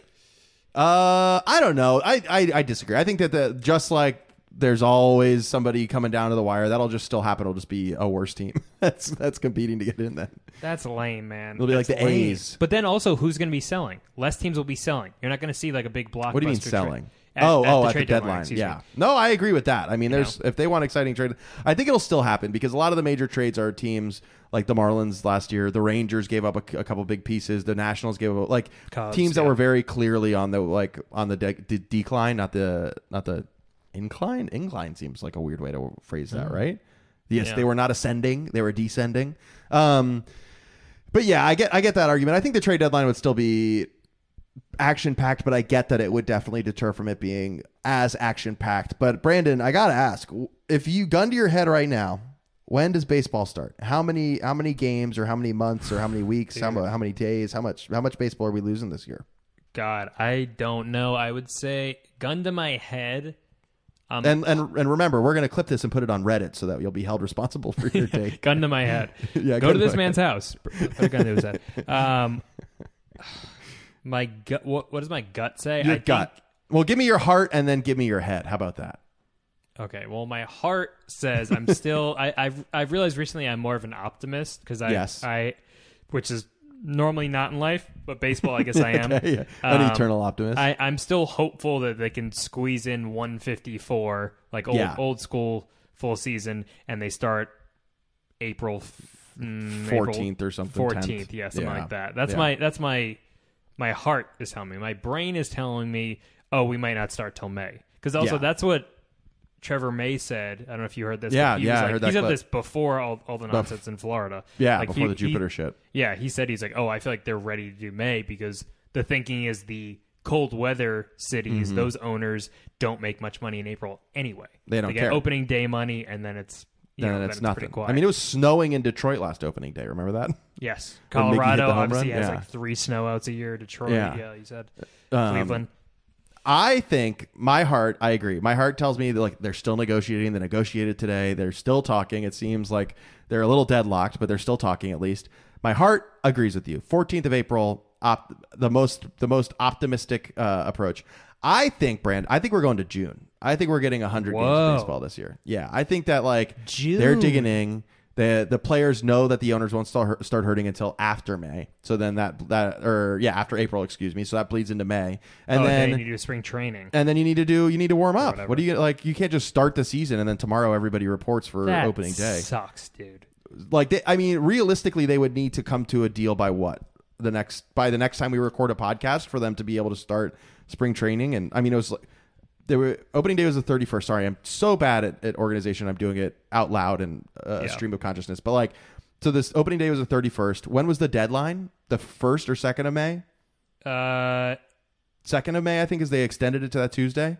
Uh, I don't know. I, I I disagree. I think that the just like there's always somebody coming down to the wire. That'll just still happen. It'll just be a worse team. that's that's competing to get in. Then that's lame man It'll be like the lame. A's. but then also who's gonna be selling less teams will be selling you're not gonna see like a big blockbuster what do you mean trade. selling? At- oh, at oh, the oh, at the trade deadline. yeah. me. No, I agree with that. I mean, there's if they want exciting trade, I think it'll still happen because a lot of the major trades are teams like the Marlins last year. The Rangers gave up a, a couple big pieces. The Nationals gave up like Cubs, teams that were very clearly on the like on the de- de- decline, not the not the incline. Incline seems like a weird way to phrase that, right? Yes, Yeah. they were not ascending; they were descending. Um, but yeah, I get I get that argument. I think the trade deadline would still be action packed, but I get that it would definitely deter from it being as action packed. But Brandon, I gotta ask, if you gun to your head right now, when does baseball start? How many how many games or how many months or how many weeks? How, how many days? How much how much baseball are we losing this year? God I don't know I would say gun to my head um, And and and remember, we're gonna clip this and put it on Reddit so that you'll be held responsible for your take. gun to my head Yeah, go to to this man's house put a gun to his head um my gut what what does my gut say Your I gut. think Well, give me your heart and then give me your head. How about that? Okay, well, my heart says I'm still. I, I've I've realized recently I'm more of an optimist because I Yes. I, which is normally not in life, but baseball I guess I am. Yeah. An Um, eternal optimist. I I'm still hopeful that they can squeeze in 154 like old Yeah. old school full season, and they start April mm, April 14th or something, 14th, 10th. yeah, something like that. That's my that's my my heart is telling me. My brain is telling me, oh, we might not start till May. Because also that's what Trevor May said. I don't know if you heard this. Yeah, he yeah, was I like, heard he said clip. this before all, all the nonsense in Florida. Yeah, Like, before he- the he- Jupiter shit. yeah, he said he's like, oh, I feel like they're ready to do May because the thinking is the cold weather cities, those owners don't make much money in April anyway. Mm-hmm. They don't get care. opening day money, and then it's you And know, then then it's pretty nothing. quiet. I mean, it was snowing in Detroit last opening day. Remember that? yes, When Mickey hit Colorado obviously run? has Yeah. like three snowouts a year. Detroit, Yeah. yeah, you said Um, Cleveland. I think my heart, I agree. My heart tells me that like they're still negotiating. They negotiated today. They're still talking. It seems like they're a little deadlocked, but they're still talking at least. My heart agrees with you. 14th of April, op- the most the most optimistic uh, approach. I think, Brand. I think we're going to June. I think we're getting 100 games of baseball this year. Yeah, I think that like June. they're digging in. The the players know that the owners won't start start hurting until after May. So then that that or yeah after April, excuse me. So that bleeds into May, and oh, then then you do spring training. and then you need to do you need to warm up. whatever. What do you like? You can't just start the season and then tomorrow everybody reports for That opening day. sucks, dude. Like they, I mean, realistically, they would need to come to a deal by what the next by the next time we record a podcast for them to be able to start spring training. And I mean, it was like there were opening day was the thirty first. Sorry, I'm so bad at, at organization. I'm doing it out loud and uh, a Yeah. stream of consciousness. But like, so this opening day was the thirty first. When was the deadline? The first or second of May? Uh, Second of May, I think, is they extended it to that Tuesday.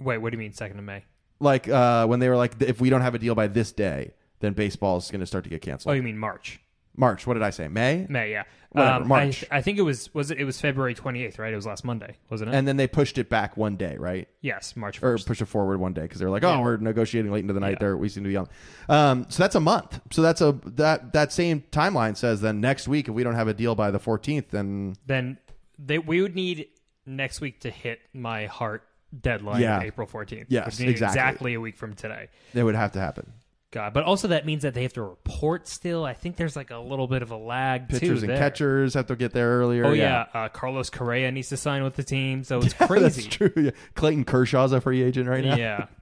wait, what do you mean second of May? like uh, when they were like, if we don't have a deal by this day, then baseball is going to start to get canceled. Oh, you mean March? March. What did I say? May. May, yeah. Whatever, Um, March. I, I think it was was it, it was February twenty eighth, right? It was last Monday, wasn't it? And then they pushed it back one day, right? yes, March Or first. push it forward one day because they were like, "Oh, Yeah. we're negotiating late into the night. Yeah. There, we seem to be on." Um, so that's a month. So that's a that that same timeline says then next week if we don't have a deal by the fourteenth, then Then they we would need next week to hit my heart deadline Yeah. April fourteenth. Yes, exactly. exactly a week from today. it would have to happen. God, but also that means that they have to report still. I think there's like a little bit of a lag Pitchers too and there. catchers have to get there earlier. Oh yeah, Uh, Carlos Correa needs to sign with the team, so it's crazy. that's true. Yeah. Clayton Kershaw's a free agent right now. Yeah.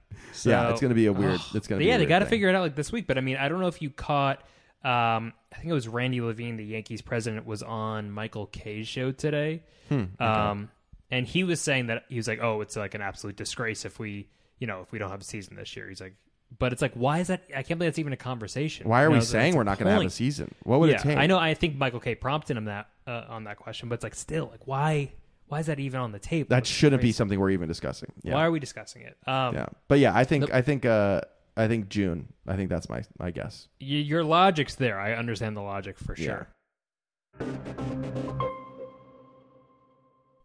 Yeah, it's going to be a weird. It's going to be. yeah, they got to figure it out like this week. But I mean, I don't know if you caught. Um, I think it was Randy Levine, the Yankees president, was on Michael Kay's show today. Hmm, Um, and he was saying that he was like, "Oh, it's like an absolute disgrace if we, you know, if we don't have a season this year." He's like, "But it's like, why is that? I can't believe that's even a conversation. Why are You we know, that's saying we're not going to have a season? What would yeah, it take? I know. I think Michael Kay prompted him that uh, on that question, but it's like still, like, why? Why is that even on the table? That shouldn't be something we're even discussing. Yeah. Why are we discussing it? Um, Yeah, but yeah, I think I think uh I think June. I think that's my my guess. y- your logic's there. I understand the logic for sure. Yeah.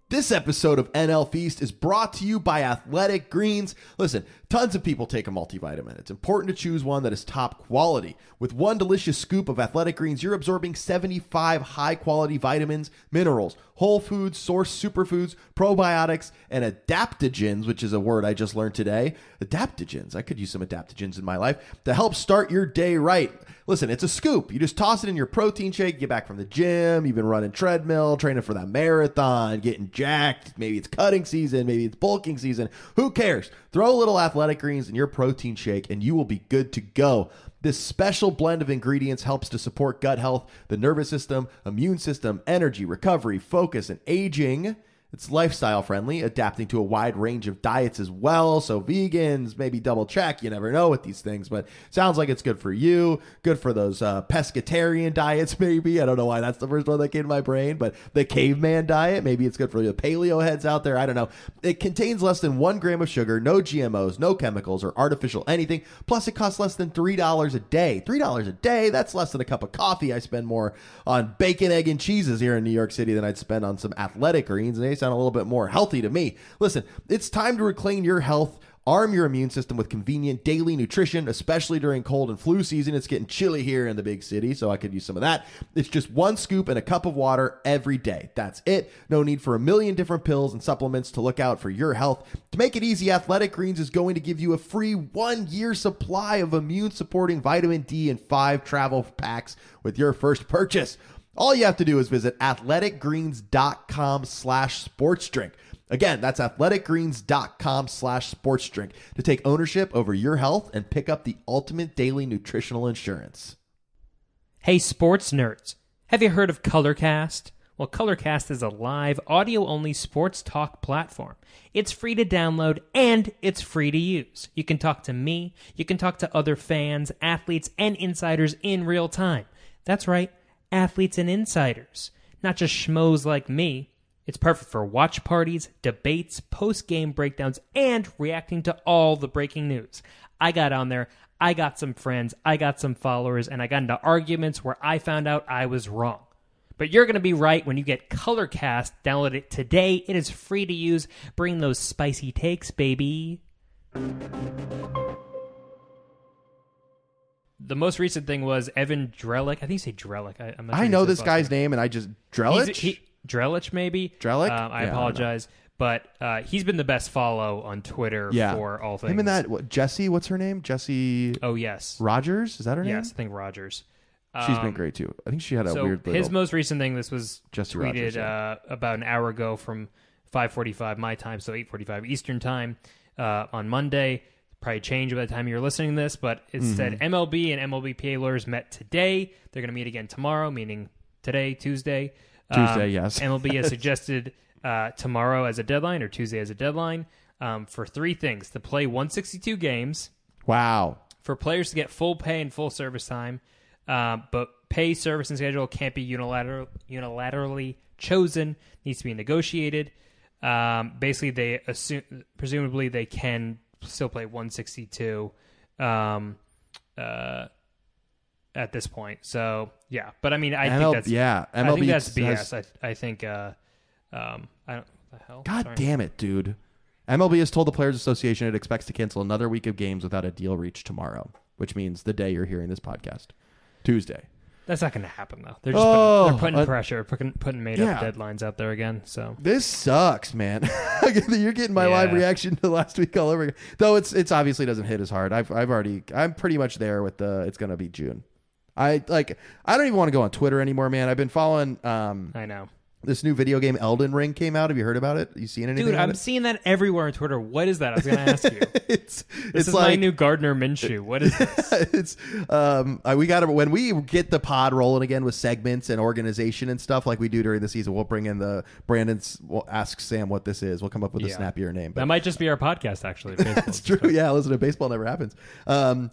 This episode of NL Feast is brought to you by Athletic Greens. Listen, tons of people take a multivitamin. It's important to choose one that is top quality. With one delicious scoop of Athletic Greens, you're absorbing 75 high quality vitamins, minerals, whole foods, source superfoods, probiotics, and adaptogens, which is a word I just learned today. Adaptogens. I could use some adaptogens in my life to help start your day right. Listen, it's a scoop. You just toss it in your protein shake, get back from the gym, you've been running treadmill, training for that marathon, getting jacked. Maybe it's cutting season, maybe it's bulking season. Who cares? Throw a little athletic greens in your protein shake and you will be good to go. This special blend of ingredients helps to support gut health, the nervous system, immune system, energy, recovery, focus, and aging. It's lifestyle friendly, adapting to a wide range of diets as well. So, vegans, maybe double check. You never know with these things, but sounds like it's good for you. Good for those uh, pescatarian diets, maybe. I don't know why that's the first one that came to my brain, but the caveman diet, maybe it's good for the paleo heads out there. I don't know. It contains less than one gram of sugar, no GMOs, no chemicals, or artificial anything. Plus, it costs less than $3 a day. $3 a day, that's less than a cup of coffee. I spend more on bacon, egg, and cheeses here in New York City than I'd spend on some athletic greens, and sound a little bit more healthy to me. Listen, it's time to reclaim your health. Arm your immune system with convenient daily nutrition, especially during cold and flu season. It's getting chilly here in the big city, so I could use some of that. It's just one scoop and a cup of water every day. That's it. No need for a million different pills and supplements to look out for your health. To make it easy, Athletic Greens is going to give you a free one year supply of immune supporting vitamin D and five travel packs with your first purchase. All you have to do is visit athleticgreens.com slash sports drink. Again, that's athleticgreens.com slash sports drink to take ownership over your health and pick up the ultimate daily nutritional insurance. Hey, sports nerds. Have you heard of Colorcast? Well, Colorcast is a live, audio only sports talk platform. It's free to download and it's free to use. You can talk to me, you can talk to other fans, athletes, and insiders in real time. That's right, athletes and insiders. Not just schmoes like me. It's perfect for watch parties, debates, post game breakdowns, and reacting to all the breaking news. I got on there, I got some friends, I got some followers, and I got into arguments where I found out I was wrong. But you're going to be right when you get Colorcast. Download it today. It is free to use. Bring those spicy takes, baby. The most recent thing was Evan Drellich. I think you say Drellick. I, I'm not sure I know this guy's name. and I just Drelich. he- Drellich, maybe. Drellick? Um, I Yeah, I don't know. apologize, but uh, he's been the best follow on Twitter yeah, for all things. him and that what, Jesse. What's her name? Jesse Oh yes, Rogers. Is that her name? yes. I think Rogers. She's been Um, great too. I think she had a so weird little. his most recent thing this was Jesse tweeted Rogers, uh, about an hour ago from 5:45 my time, so 8:45 Eastern time uh, on Monday. Probably changed by the time you're listening to this, but it Mm-hmm. said MLB and MLBPA lawyers met today. They're going to meet again tomorrow, meaning today, Tuesday. Tuesday, yes. MLB has suggested uh, tomorrow as a deadline or Tuesday as a deadline um, for three things: to play 162 games, wow. for players to get full pay and full service time, um, but pay, service, and schedule can't be unilateral, unilaterally chosen. Needs to be negotiated. Um, basically, they assume, presumably, they can still play 162 um, uh, at this point. So yeah, but I mean, I ML think that's yeah. I MLB think that's BS. has- I, I think uh, um, I don't the hell. God Sorry. damn it, dude. MLB has told the Players Association it expects to cancel another week of games without a deal reached tomorrow, which means the day you're hearing this podcast, Tuesday. That's not going to happen though. They're just Oh, putting, they're putting uh, pressure, putting putting made yeah. up deadlines out there again. So This sucks, man. You're getting my live reaction to last week all over again. Though it's it's obviously doesn't hit as hard. I've I've already I'm pretty much there with the it's gonna be June. I like I don't even want to go on Twitter anymore, man. I've been following um I know. This new video game Elden Ring came out. Have you heard about it? You seen anything? Dude, I'm it? seeing that everywhere on Twitter. What is that? I was going to ask you. it's This it's is like my new Gardner Minshew. What is this? it's um I, we got to when we get the pod rolling again with segments and organization and stuff like we do during the season. We'll bring in the Brandon's. We'll ask Sam what this is. We'll come up with a snappier name. But that might just be our podcast, actually. That's true. Yeah, listen to baseball never happens. Um,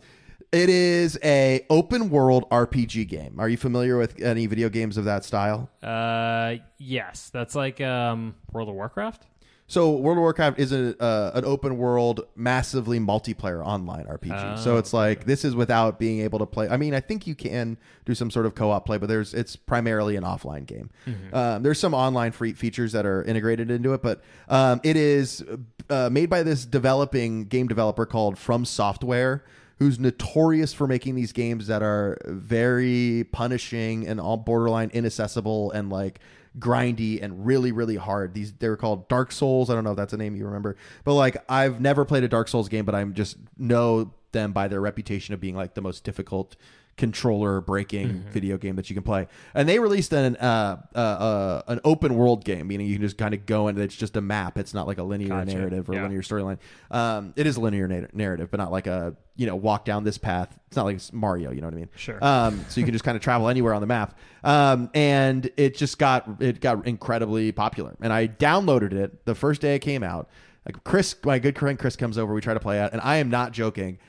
it is a open world RPG game. Are you familiar with any video games of that style? Uh, yes, that's like um, World of Warcraft. So World of Warcraft is a, uh, an open world, massively multiplayer online RPG. so Oh, it's like this is without being able to play. I mean, I think you can do some sort of co-op play, but there's it's primarily an offline game. Um, there's some online free features that are integrated into it, but um, it is uh, made by this developing game developer called From Software. Who's notorious for making these games that are very punishing and all borderline inaccessible and like grindy and really really hard. These they were called dark souls. I don't know if that's a name you remember. But like i've never played a dark souls game but i'm just know them by their reputation of being like the most difficult controller breaking video game that you can play and they released an uh, uh, uh, an open world game meaning you can just kind of go and it's just a map it's not like a linear Gotcha. narrative or Yeah. linear storyline um, it is a linear na- narrative but not like a you know walk down this path it's not like mario you know what i mean Sure. um, so you can just kind of travel anywhere on the map. Um, and it just got it got incredibly popular. And I downloaded it the first day it came out. Like Chris, my good friend Chris comes over. We try to play it, and I am not joking.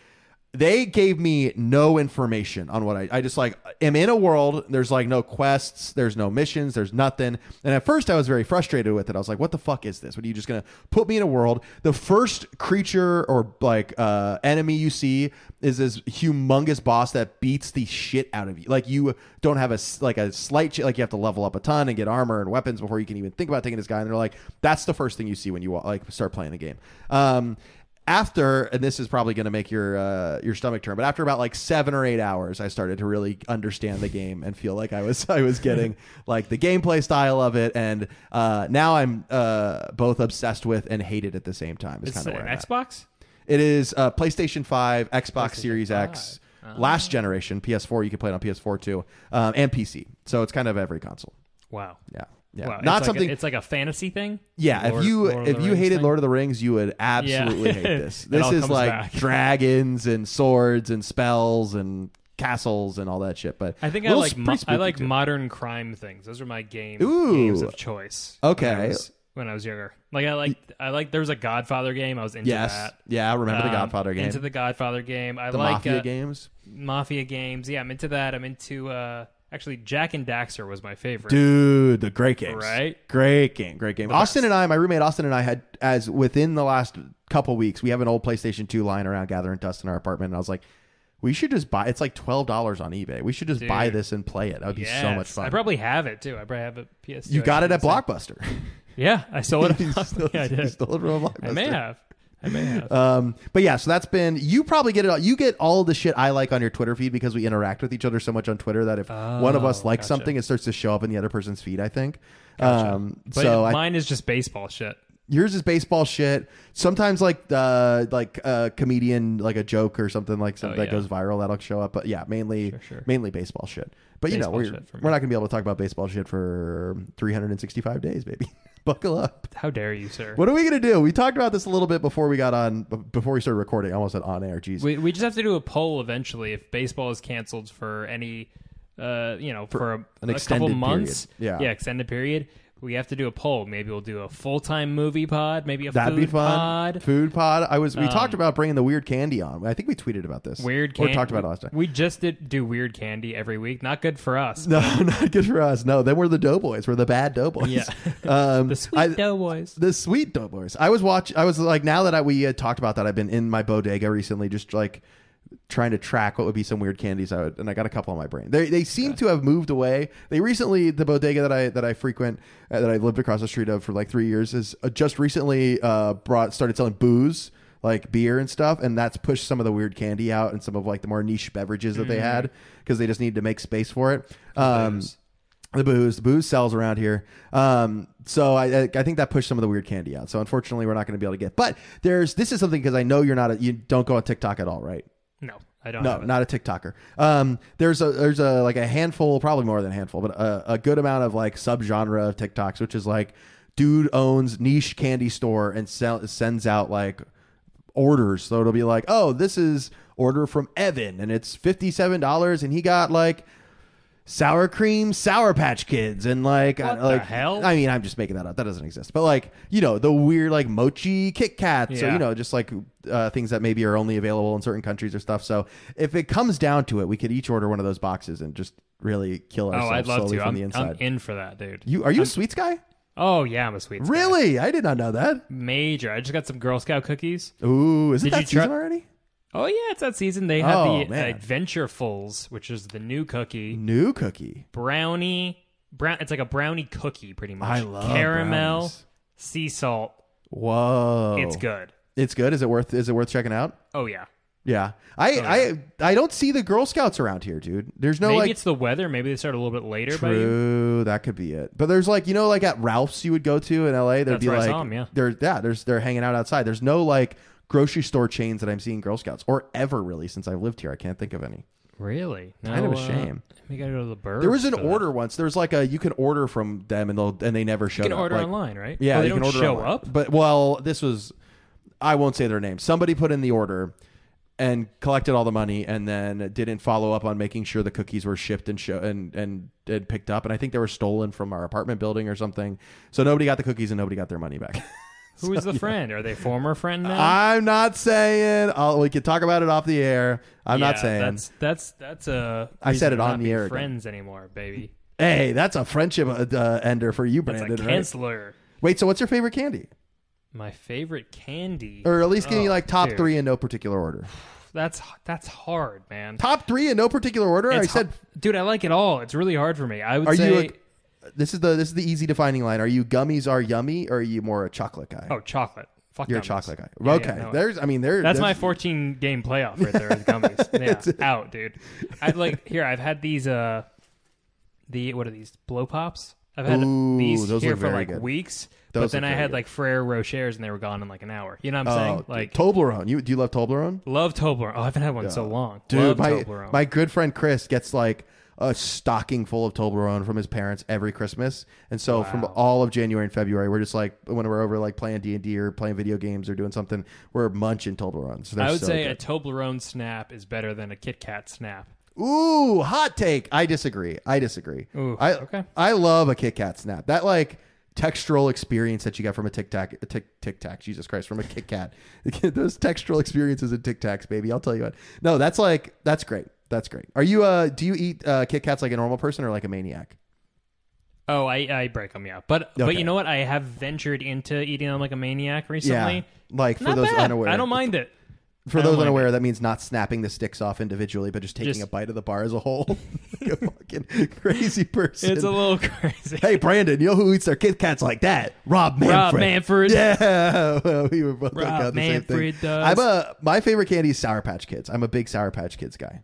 They gave me no information on what I. I just like am in a world. There's like no quests. There's no missions. There's nothing. And at first, I was very frustrated with it. I was like, "What the fuck is this? What are you just gonna put me in a world?" The first creature or like uh, enemy you see is this humongous boss that beats the shit out of you. Like you don't have a like a slight like you have to level up a ton and get armor and weapons before you can even think about taking this guy. And they're like, that's the first thing you see when you like start playing the game. Um, after and this is probably going to make your uh, your stomach turn, but after about like seven or eight hours, I started to really understand the game and feel like I was I was getting like the gameplay style of it, and uh, now I'm uh, both obsessed with and hated at the same time. Is It's kind of where I'm at. Xbox. It is uh, PlayStation 5, Xbox PlayStation Series 5. X, last generation, PS4. You can play it on PS4 too, um, and PC. So it's kind of every console. Wow. Yeah, yeah. Wow. Not it's something. Like a, it's like a fantasy thing. yeah, Lord- if you if you Rings hated thing? Lord of the Rings, you would absolutely Yeah. hate this. This is like back. dragons and swords and spells and castles and all that shit. But I think I like mo- I like too. modern crime things. Those are my game Ooh. games of choice. when I Okay. was- When I was younger, like I like I like there was a Godfather game. I was into yes, that. yeah, I remember the Um, Godfather game, Into the Godfather game. I the like Mafia uh, games. Mafia games. Yeah, I'm into that. I'm into uh actually Jak and Daxter was my favorite. Dude, the great games. Right? Great game, great game. Austin and I, my roommate Austin and I had as within the last couple weeks, we have an old PlayStation 2 lying around gathering dust in our apartment and I was like, we should just buy it's like twelve dollars on eBay. We should just Dude. buy this and play it. That would be so much fun. I probably have it too. I probably have a PS2. you got it at Blockbuster. Yeah, I sold it. You At yeah, I you did. stole it from a Blockbuster. I may have. I may have. Um, but yeah, so that's been you probably get it. all You get all the shit I like on your Twitter feed because we interact with each other so much on Twitter that if one of us Oh, likes gotcha. something, it starts to show up in the other person's feed. I think. Gotcha. Um, but so I, mine is just baseball shit. yours is baseball shit. Sometimes like uh like a comedian like a joke or something like something Oh, that yeah. goes viral that'll show up. But yeah, mainly Sure, sure. mainly baseball shit. But you know Baseball we're shit for me. we're not gonna be able to talk about baseball shit for 365 days, baby. Buckle up. How dare you, sir? What are we gonna do? We talked about this a little bit before we got on before we started recording. I almost said on air. Jeez. We we just have to do a poll eventually if baseball is canceled for any, uh, you know, for, a, an a couple extended months. period. Yeah. yeah, extended period. We have to do a poll. Maybe we'll do a full time movie pod. Maybe a That'd food be fun. pod. Food pod. I was. We Um, talked about bringing the weird candy on. I think we tweeted about this. Weird Or candy. talked about it last time. We just did do weird candy every week. Not good for us. No, not good for us. No, then we're the Doughboys. We're the bad Doughboys. Yeah. um, The sweet I- doughboys. the sweet Doughboys. I was watch. I was like, now that I, we had talked about that, I've been in my bodega recently, just like trying to track what would be some weird candies I would, and I got a couple on my brain. They they seem to have moved away. They recently the bodega that I that I frequent uh, that I lived across the street of for like three years is uh, just recently uh, brought started selling booze like beer and stuff and that's pushed some of the weird candy out and some of like the more niche beverages that they had because they just needed to make space for it. Um the booze the booze sells around here. Um so i i think that pushed some of the weird candy out. So unfortunately we're not going to be able to get but there's this is something because i know you're not a, you don't go on tiktok at all right No, I don't. no, not a TikToker. Um, there's a there's a like a handful, probably more than a handful, but a, a good amount of like subgenre of TikToks, which is like dude owns niche candy store and sell, sends out like orders. So it'll be like, oh, this is order from Evan, and it's fifty seven dollars, and he got like sour cream sour patch kids and like What uh, the like hell? i mean i'm just making that up that doesn't exist but like you know the weird like mochi kit kats or Yeah. you know just like uh, things that maybe are only available in certain countries or stuff so if it comes down to it we could each order one of those boxes and just really kill Oh, ourselves I'd love slowly to. from I'm, the inside I'm in for that, dude. you are you a sweets guy Oh yeah, I'm a sweet. guy. really i did not know that Major. I just got some Girl Scout cookies. ooh isn't Did that you try- season already Oh yeah, it's that season. They have Oh, the man. Adventurefuls, which is the new cookie new cookie brownie. Brown. It's like a brownie cookie, pretty much. i love caramel, brownies. sea salt. whoa It's good. it's good is it worth is it worth checking out Oh yeah. Yeah, I, Oh. I I don't see the Girl Scouts around here, dude. There's no Maybe like it's the weather. Maybe they start a little bit later. By you. true. That could be it. But there's like you know like at Ralph's you would go to in L.A. There'd That's be where I like saw 'em, yeah. they're yeah there's they're hanging out outside. There's no like grocery store chains that I'm seeing Girl Scouts or ever really since I've lived here. I can't think of any. Really? No, Kind of a uh, shame. We gotta go to the burbs. There was an order once. There was like a you can order from them and they'll and they never showed up. You can up. order Like, online, right? Yeah, Oh, they you don't can order show online. up. But well, this was I won't say their name. Somebody put in the order and collected all the money and then didn't follow up on making sure the cookies were shipped and show and, and and picked up and I think they were stolen from our apartment building or something. So nobody got the cookies and nobody got their money back. Who is the friend? Are they former friend now? I'm not saying I'll, we can talk about it off the air. I'm not saying. that's that's that's a. I said it to on not the be air again. Friends anymore, baby. hey, that's a friendship uh, uh, ender for you, That's Brandon. a right? canceler. Wait, so what's your favorite candy? My favorite candy, Or at least give me Oh, like top dude. three in no particular order. That's that's hard, man. Top three in no particular order. I It's said hu- dude, I like it all. It's really hard for me. I would Are say, you this is the this is the easy defining line. Are you gummies are yummy or are you more a chocolate guy? oh, chocolate. Fuck You're a chocolate guy. Yeah, yeah, okay. no. There's I mean there That's there's- my 14 game playoff right there. Is gummies. Yeah, out, dude. I've like here. I've had these. Uh, the what are these blow pops? I've had Ooh, these here for like good. weeks. Those but then I had good. like Ferrero Rochers and they were gone in like an hour. You know what I'm Oh, saying? Like Toblerone. You do you love Toblerone? love Toblerone. Oh, I haven't had one in so long. Dude, love my Toblerone. my good friend Chris gets like a stocking full of Toblerone from his parents every Christmas, and so from all of January and February, we're just like when we're over like playing D and D or playing video games or doing something, we're munching Toblerones. They're I would so say good. a Toblerone snap is better than a Kit Kat snap. Ooh, hot take. I disagree. I disagree. Ooh, I okay. I love a Kit Kat snap. That like textural experience that you get from a Tic Tac, a Tic Tic Tac. Jesus Christ, from a Kit Kat. Those textural experiences in Tic Tacs, baby. I'll tell you what. No, that's like that's great. That's great. Are you uh? Do you eat uh, Kit Kats like a normal person or like a maniac? Oh, I, I break them, yeah. But but Okay. you know what? I have ventured into eating them like a maniac recently. Yeah. Like for Not those bad. unaware, I don't mind it. For I those mind unaware, that means not snapping the sticks off individually, but just taking Just- a bite of the bar as a whole. like a fucking crazy person. It's a little crazy. Hey Brandon, you know who eats their Kit Kats like that? Rob Manfred. Rob Manfred. Yeah, well, we were both Rob like on the same Manfred thing. does. I'm a my favorite candy is Sour Patch Kids. I'm a big Sour Patch Kids guy.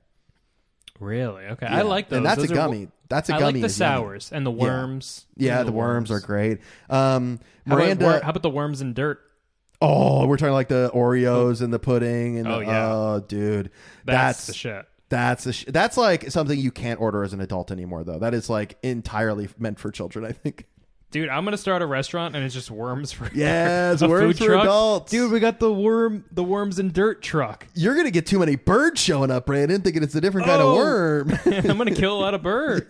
Really? Okay. Yeah. I like those. And that's Those a are- gummy. That's a I gummy. I like the is yummy. sours and the worms. Yeah, Ooh, the worms are great. Um, How about, Miranda. how about the worms and dirt? oh, we're talking like the Oreos and the pudding and Oh, the, yeah. oh, dude, That's, that's the shit. That's a sh- that's like something you can't order as an adult anymore, though. That is like entirely meant for children. I think. Dude, I'm gonna start a restaurant and it's just worms for Yes, a worms food for truck. adults. Dude, we got the worm the worms and dirt truck. You're gonna get too many birds showing up, Brandon, thinking it's a different kind of Oh. worm. I'm gonna kill a lot of birds.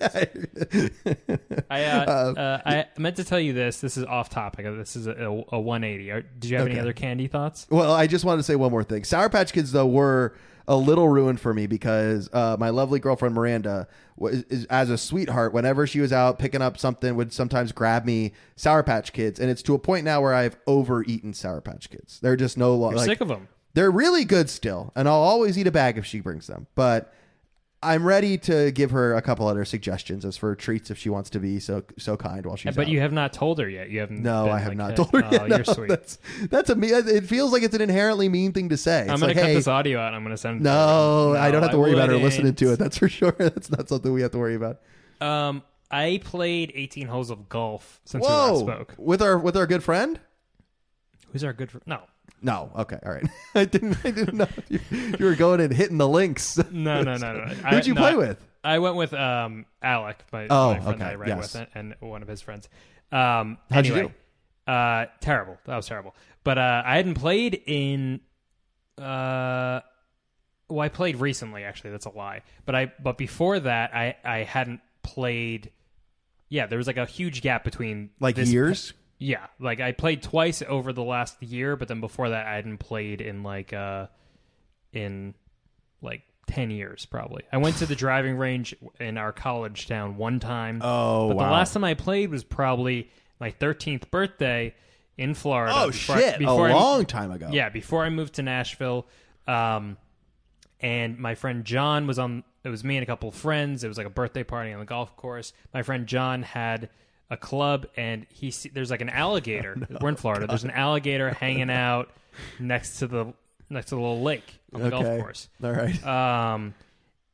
I uh, uh, I meant to tell you this. This is off topic. This is a, a 180. Are- Did you have any Okay. other candy thoughts? well, I just wanted to say one more thing. Sour Patch Kids, though, were a little ruined for me because uh, my lovely girlfriend Miranda, was, is, as a sweetheart, whenever she was out picking up something, would sometimes grab me Sour Patch Kids, and it's to a point now where I've overeaten Sour Patch Kids. They're just no longer. sick of them. They're really good still, and I'll always eat a bag if she brings them. But I'm ready to give her a couple other suggestions as for treats if she wants to be so so kind while she's But out. you have not told her yet. You haven't. no, I have like, not told her Oh, yet. No, you're sweet. That's that's a me. It feels like it's an inherently mean thing to say. It's I'm gonna like, cut hey, this audio out. and I'm gonna send. it to no. I don't have to worry about her listening to it. That's for sure. That's not something we have to worry about. Um, I played 18 holes of golf since we Whoa, last spoke. with our with our good friend. Who's our good? Fr- no, No, okay, all right. I didn't. I didn't know you, you were going and hitting the links. no, no, no, no. I- Who'd you no, play with? I went with um Alec, my, Oh, my friend that okay, I ride yes. with, and one of his friends. Um, How'd you anyway, Uh, terrible. That was terrible. But uh, I hadn't played in. Uh, well, I played recently. Actually, that's a lie. But I but before that, I I hadn't played. Yeah, there was like a huge gap between Like this years? Yeah, like I played twice over the last year, but then before that I hadn't played in like uh in like 10 years probably. I went to the driving range in our college town one time. Oh, but wow. the last time I played was probably my 13th birthday in Florida. Oh before I- shit! before a I- long time ago. yeah, before I moved to Nashville, um, and my friend John was on. It was me and a couple of friends. It was like a birthday party on the golf course. My friend John had a club, and he see, there's like an alligator. We're in Florida. There's an alligator hanging out next to the next to the little lake on the golf course. All right. Um,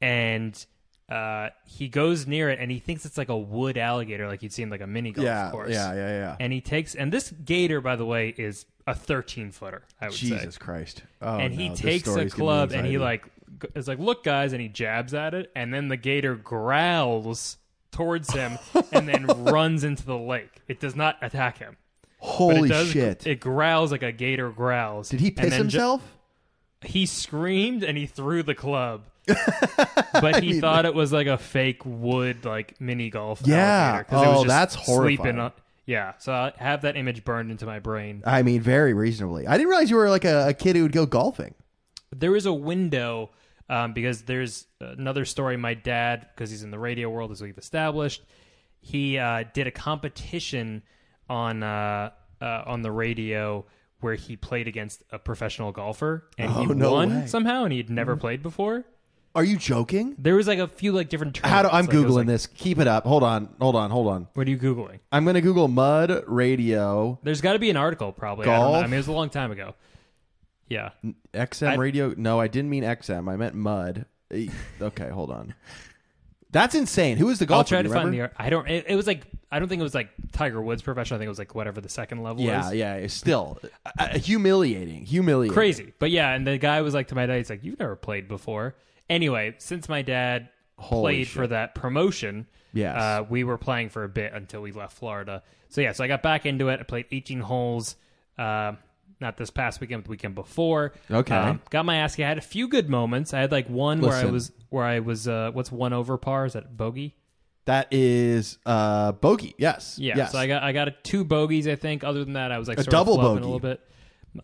and uh, he goes near it, and he thinks it's like a wood alligator, like you'd see in like a mini golf yeah, course. yeah, yeah, yeah. And he takes, and this gator, by the way, is a 13 footer. I would say Jesus Christ! Oh, and he no, takes a story's giving me club and he like is like look guys and he jabs at it and then the gator growls towards him and then runs into the lake it does not attack him but Holy it does shit! it growls like a gator growls Did he And piss then ju- himself? he screamed and he threw the club but he thought it was like a fake wood like mini golf Yeah. alligator, 'cause it was Oh, just that's sleeping horrifying. on- yeah so i have that image burned into my brain I mean, very reasonably. I didn't realize you were like a, a kid who would go golfing. there is a window um, because there's another story. My dad, because he's in the radio world, as we've established, he uh, did a competition on uh, uh, on the radio where he played against a professional golfer and he Oh, no won way. Mm-hmm. somehow, and he'd never played before. Are you joking? There was like a few like different. How do I'm. Like, googling like- this? Keep it up. Hold on. Hold on. Hold on. What are you googling? I'm gonna Google mud radio There's got to be an article, probably. I, don't know. Golf? I mean, it was a long time ago. Yeah, XM I- radio. No, I didn't mean XM. I meant mud. Okay, hold on. That's insane. Who is the golfer? I'll try to find the. I don't. It, it was like I don't think it was like Tiger Woods professional. I think it was like whatever the second level Yeah, is. yeah. It's still uh, uh, humiliating. Humiliating. crazy. But yeah, and the guy was like to my dad, he's like, "You've never played before." Anyway, since my dad Holy played shit. for that promotion, Yes. uh, we were playing for a bit until we left Florida. So yeah, so I got back into it. I played 18 holes. Uh, not this past weekend, but the weekend before. Okay. Um, got my ass. I had a few good moments. I had like one where I was where I was. Uh, what's one over par? Is that bogey? That is uh bogey. Yes. Yeah. Yes. So I got I got a two bogeys. I think. Other than that, I was like A double bogey. a little bit.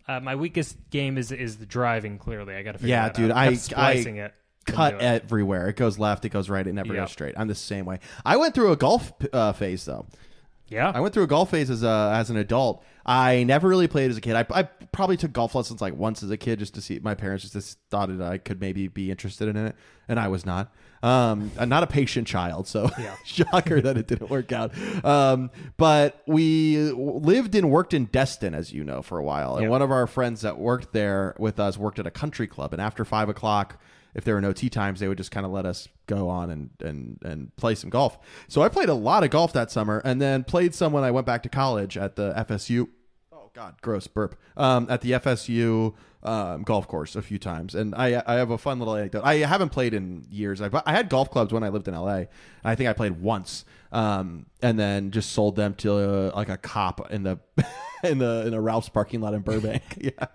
Uh, my weakest game is is the driving. Clearly, I got to figure Yeah, dude, out. I- Kept splicing it. Cut it. everywhere. It goes left. It goes right. It never Yep. goes straight. I'm the same way. I went through a golf uh, phase though. Yeah. I went through a golf phase as a, as an adult. I never really played as a kid. I, I probably took golf lessons like once as a kid just to see. My parents just thought that I could maybe be interested in it, and I was not. Um, I'm not a patient child, so Yeah. shocker that it didn't work out. Um, but we lived and worked in Destin, as you know, for a while. And Yeah. one of our friends that worked there with us worked at a country club, and after five o'clock if there were no tee times, they would just kind of let us go on and, and, and play some golf. So I played a lot of golf that summer and then played some when I went back to college at the FSU. Oh God, gross burp. Um, at the FSU um, golf course a few times, and I I have a fun little anecdote. I haven't played in years. I I had golf clubs when I lived in LA. I think I played once, um, and then just sold them to uh, like a cop in the in the in a Ralph's parking lot in Burbank. yeah.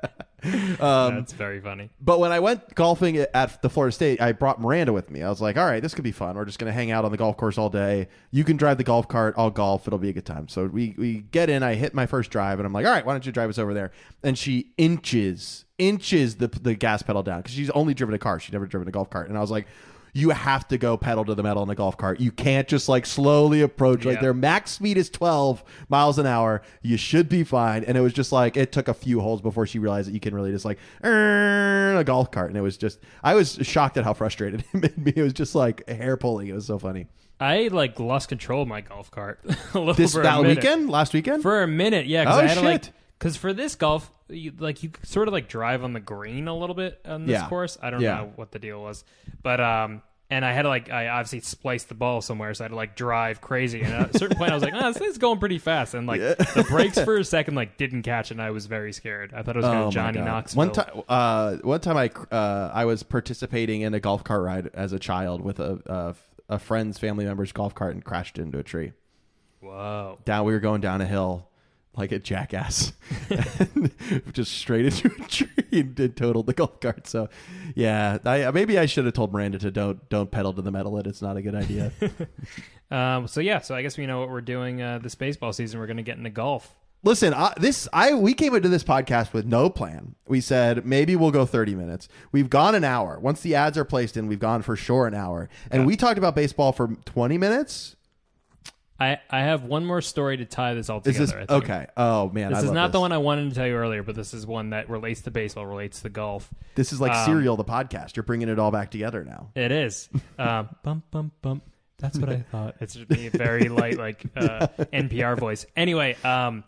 Um, That's very funny. but when I went golfing at the Florida State, I brought Miranda with me. I was like, all right, this could be fun. We're just going to hang out on the golf course all day. You can drive the golf cart. I'll golf. It'll be a good time. So we, we get in. I hit my first drive, and I'm like, all right, why don't you drive us over there? And she inches, inches the, the gas pedal down because she's only driven a car. She'd never driven a golf cart. And I was like, you have to go pedal to the metal in the golf cart. You can't just like slowly approach. Like Yeah. their max speed is 12 miles an hour. You should be fine. And it was just like it took a few holes before she realized that you can really just like a golf cart. And it was just I was shocked at how frustrated it made me. It was just like hair pulling. It was so funny. I like lost control of my golf cart a little This for that minute. weekend, last weekend. for a minute. Yeah, because Oh, I had shit. because for this golf, you, like you sort of like drive on the green a little bit on this Yeah. course. I don't Yeah. know what the deal was, but um. And I had to like I obviously spliced the ball somewhere, so I had to like drive crazy. And at a certain point, I was like, "Oh, this thing's going pretty fast." And like the brakes for a second like didn't catch, and I was very scared. I thought it was going Oh, to Johnny God. Knoxville. One time, uh, one time I uh, I was participating in a golf cart ride as a child with a a, a friend's family member's golf cart and crashed into a tree. Whoa! down we were going down a hill like a jackass. Just straight into a tree and did totaled the golf cart. So yeah I, maybe i should have told miranda to don't don't pedal to the metal. It it's not a good idea. Um, so yeah, so I guess we know what we're doing uh, this baseball season. We're going to get into golf. listen I, this i we came into this podcast with no plan. We said maybe we'll go 30 minutes. We've gone an hour. Once the ads are placed in we've gone for sure an hour. And we talked about baseball for 20 minutes I, I have one more story to tie this all is together. this okay oh man This I is not the one I wanted to tell you earlier, but this is one that relates to baseball, relates to golf. this is like Um, serial the podcast you're bringing it all back together now It is. um, bump, bump, bump. That's what I thought. It's just me, a very light, like uh, NPR voice. Anyway, um,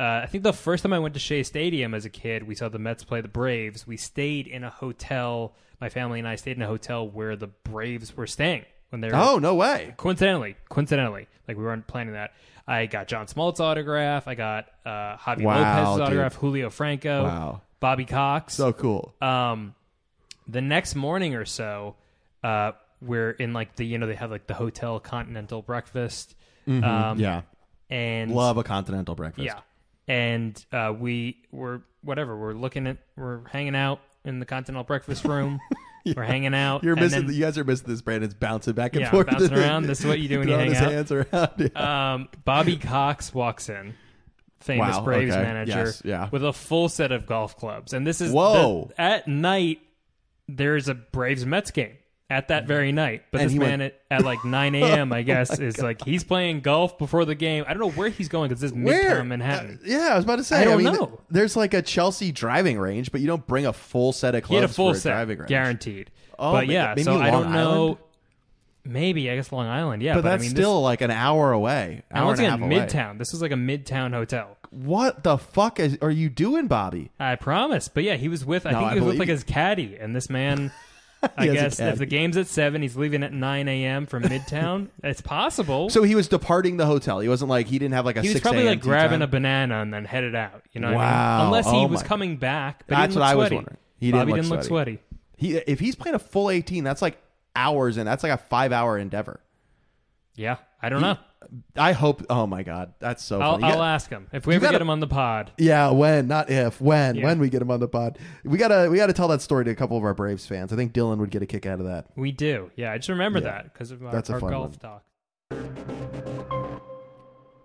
uh, I think the first time I went to Shea Stadium as a kid, we saw the Mets play the Braves. We stayed in a hotel. My family and I stayed in a hotel where the Braves were staying when they were oh no way coincidentally, coincidentally, like we weren't planning that. I got John Smoltz autograph. I got uh, Javi Wow, Lopez's dude. autograph. Julio Franco. Wow. Bobby Cox. so cool um, the next morning or so, uh, we're in like the you know they have like the hotel continental breakfast. Um, Mm-hmm. yeah and Love a continental breakfast. yeah, and uh, we were whatever. We're looking at we're hanging out in the continental breakfast room. We're hanging out. You're and missing. then- you guys are missing this. Brandon's bouncing back and Yeah, forth, bouncing around. This is what you do when you hang his out. hands around. Yeah. um, Bobby Cox walks in, famous Wow, Braves okay. manager, Yes, yeah. with a full set of golf clubs. And this is Whoa. the- at night. There's a Braves Mets game at that very night, but And this man went- at, at like 9 a.m. I guess is like he's playing golf before the game. I don't know where he's going because this is? Midtown Manhattan. Uh, yeah, I was about to say. I don't mean, know. There's like a Chelsea driving range, but you don't bring a full set of clubs he had a full for a set, driving range. guaranteed. Oh, but yeah, maybe so I don't know. Maybe I guess Long Island. Yeah, But, but, that's I mean, still like an hour away. This, Hour a again, half away. Midtown. This was like a Midtown hotel. What the fuck is, are you doing, Bobby? I promise. But yeah, he was with. I No, think I he was with like you. his caddy, and this man. I guess if the game's at seven, he's leaving at nine a.m. from Midtown. it's possible. So he was departing the hotel. He wasn't like he didn't have like a. he was 6 probably a.m. like tee grabbing time. a banana and then headed out. You know, what I Wow. mean? unless he Oh was my- coming back. But That's didn't what look I was sweaty. wondering. He didn't Bobby look didn't look sweaty. He if he's playing a full 18, that's like hours, and that's like a five hour endeavor. Yeah, I don't know. I hope. Oh my god, that's so. I'll, funny. I'll ask him if we ever gotta- get him on the pod. yeah, when, not if, when, Yeah. when we get him on the pod, we gotta we gotta tell that story to a couple of our Braves fans. I think Dylan would get a kick out of that. We do. Yeah, I just remember Yeah. that because of our, That's a our golf one. talk.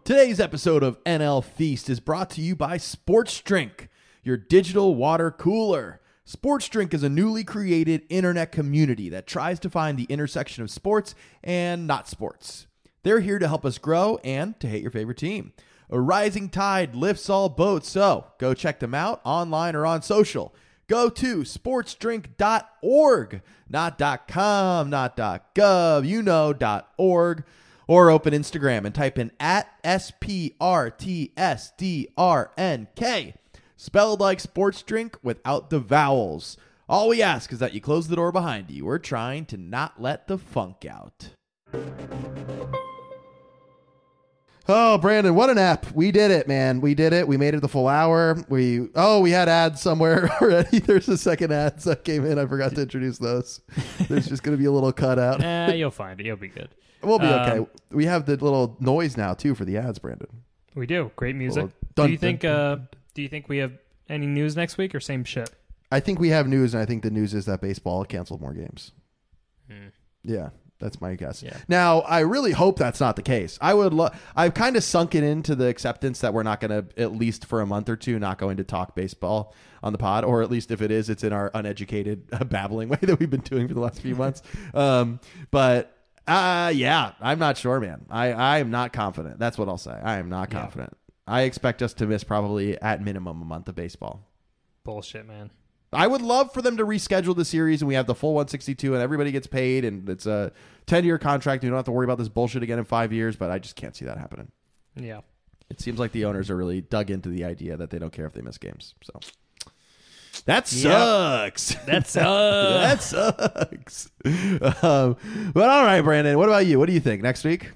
Today's episode of NL Feast is brought to you by Sports Drink, your digital water cooler. Sports Drink is a newly created internet community that tries to find the intersection of sports and not sports. They're here to help us grow and to hate your favorite team. A rising tide lifts all boats, so go check them out online or on social. Go to sportsdrink.org, not .com, not .gov, you know .org or open Instagram and type in at S-P-R-T-S-D-R-N-K, spelled like sports drink without the vowels. All we ask is that you close the door behind you. We're trying to not let the funk out. Oh, Brandon, what an app. We did it, man. We did it. We made it the full hour. We oh, we had ads somewhere already. There's a second ads that came in. I forgot to introduce those. There's just going to be a little cutout. Eh, you'll find it. You'll be good. We'll be Um, okay. We have the little noise now too for the ads, Brandon. We do. Great music. Well, dun- do you think? dun- Uh, do you think we have any news next week or same shit? I think we have news, and I think the news is that baseball canceled more games. Hmm. Yeah, that's my guess. Yeah. Now, I really hope that's not the case. I would. Lo- I've kind of sunken into the acceptance that we're not going to, at least for a month or two, not going to talk baseball on the pod, or at least if it is, it's in our uneducated uh, babbling way that we've been doing for the last few months. Um, but uh, yeah, I'm not sure, man. I I am not confident. That's what I'll say. I am not Yeah. confident. I expect us to miss probably at minimum a month of baseball. Bullshit, man. I would love for them to reschedule the series and we have the full 162 and everybody gets paid and it's a 10 year contract. You don't have to worry about this bullshit again in five years, but I just can't see that happening. Yeah. It seems like the owners are really dug into the idea that they don't care if they miss games. So that Yep. sucks. That's uh. that sucks. Um, but all right, Brandon, what about you? What do you think next week?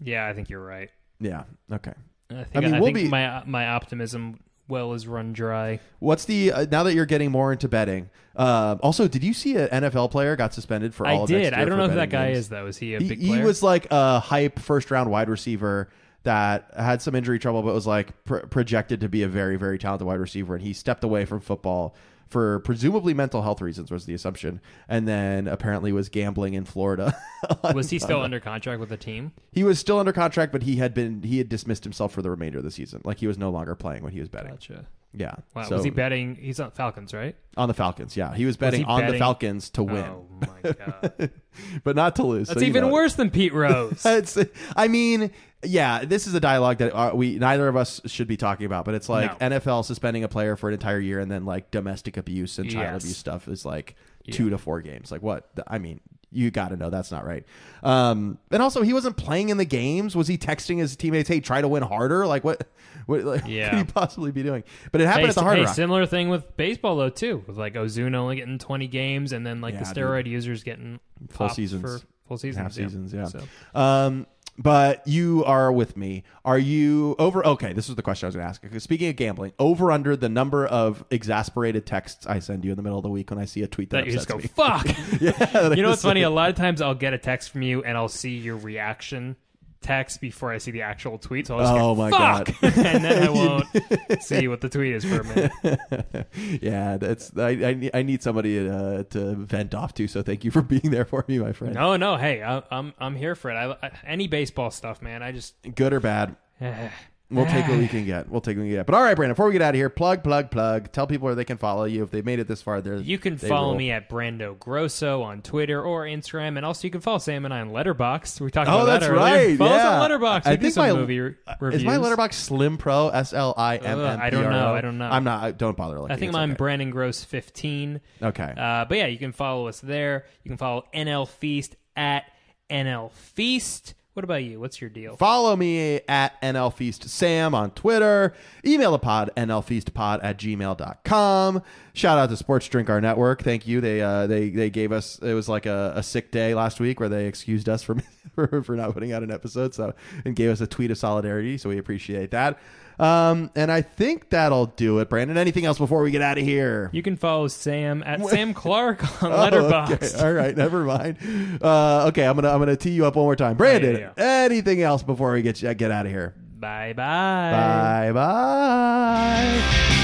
yeah, I think you're right. Yeah. Okay. I think, I mean, I we'll think be- my my optimism well is run dry. What's the uh, now that you're getting more into betting? Uh, also, did you see an NFL player got suspended for all I did. I don't know who that guy games? is though. Is he a he, big he was like a hype first round wide receiver that had some injury trouble, but was like pr- projected to be a very, very talented wide receiver. And he stepped away from football for presumably mental health reasons, was the assumption. And then apparently was gambling in Florida. was he still under contract with the team? he was still under contract, but he had been he had dismissed himself for the remainder of the season. Like he was no longer playing when he was betting. Gotcha. Yeah. Wow. So- was he betting? He's on Falcons, right? on the Falcons? Yeah, he was betting he on the Falcons to win, Oh my god. but not to lose. That's So, even know. worse than Pete Rose. It's, I mean, yeah, this is a dialogue that uh, we neither of us should be talking about, but it's like No. NFL suspending a player for an entire year and then like domestic abuse and child Yes. abuse stuff is like Yeah. two to four games. Like what? I mean, you got to know that's not right. Um, and also, he wasn't playing in the games. Was he texting his teammates, "Hey, try to win harder"? Like what? What, like, Yeah. could he possibly be doing? But it happened Hey, at the Hard hey, Rock. similar thing with baseball though too, with like Ozuna only getting 20 games, and then like Yeah, the steroid users getting Full seasons. for full seasons, Half seasons, yeah. So, Um, but you are with me. Are you over? Okay, this is the question I was going to ask. Speaking of gambling, over under the number of exasperated texts I send you in the middle of the week when I see a tweet that, that you just go me. fuck. yeah, you know what's funny? A lot of times I'll get a text from you and I'll see your reaction text before I see the actual tweet. So I'll just Oh go, my fuck, God. and then I won't see what the tweet is for a minute. yeah, that's I, I. need- I need somebody uh, to vent off to. So thank you for being there for me, my friend. No, no, hey, I, I'm I'm here for it. I, I, any baseball stuff, man. I just Good or bad, We'll take what we can get. We'll take what we can get. But all right, Brandon, before we get out of here, plug, plug, plug. Tell people where they can follow you. If they made it this far, they're You can they follow rule. me at Brando Grosso on Twitter or Instagram, and also you can follow Sam and I on Letterboxd. We talked Oh, about that's that earlier. right. Follow us on Letterboxd. I We think my movie re- reviews. is my Letterboxd Slim Pro S L I M M. I don't know. I don't know. I'm not. I, don't bother looking. I think It's I'm okay. Brandon Gross 15. Okay. Uh, but yeah, you can follow us there. You can follow NL Feast at NL Feast. What about you? What's your deal? Follow me at NL Feast Sam on Twitter. Email the pod, nlfeastpod at gmail.com. Shout out to Sports Drink Our Network. Thank you. They uh, they they gave us it was like a, a sick day last week where they excused us from for, for not putting out an episode. So and gave us a tweet of solidarity. So we appreciate that. Um, and I think that'll do it. Brandon, anything else before we get out of here? You can follow Sam at Sam Clark on Oh, Letterboxd. okay. All right, never mind. Uh, okay, I'm gonna I'm gonna tee you up one more time. Brandon, yeah, anything else before we get get out of here? Bye bye. Bye bye.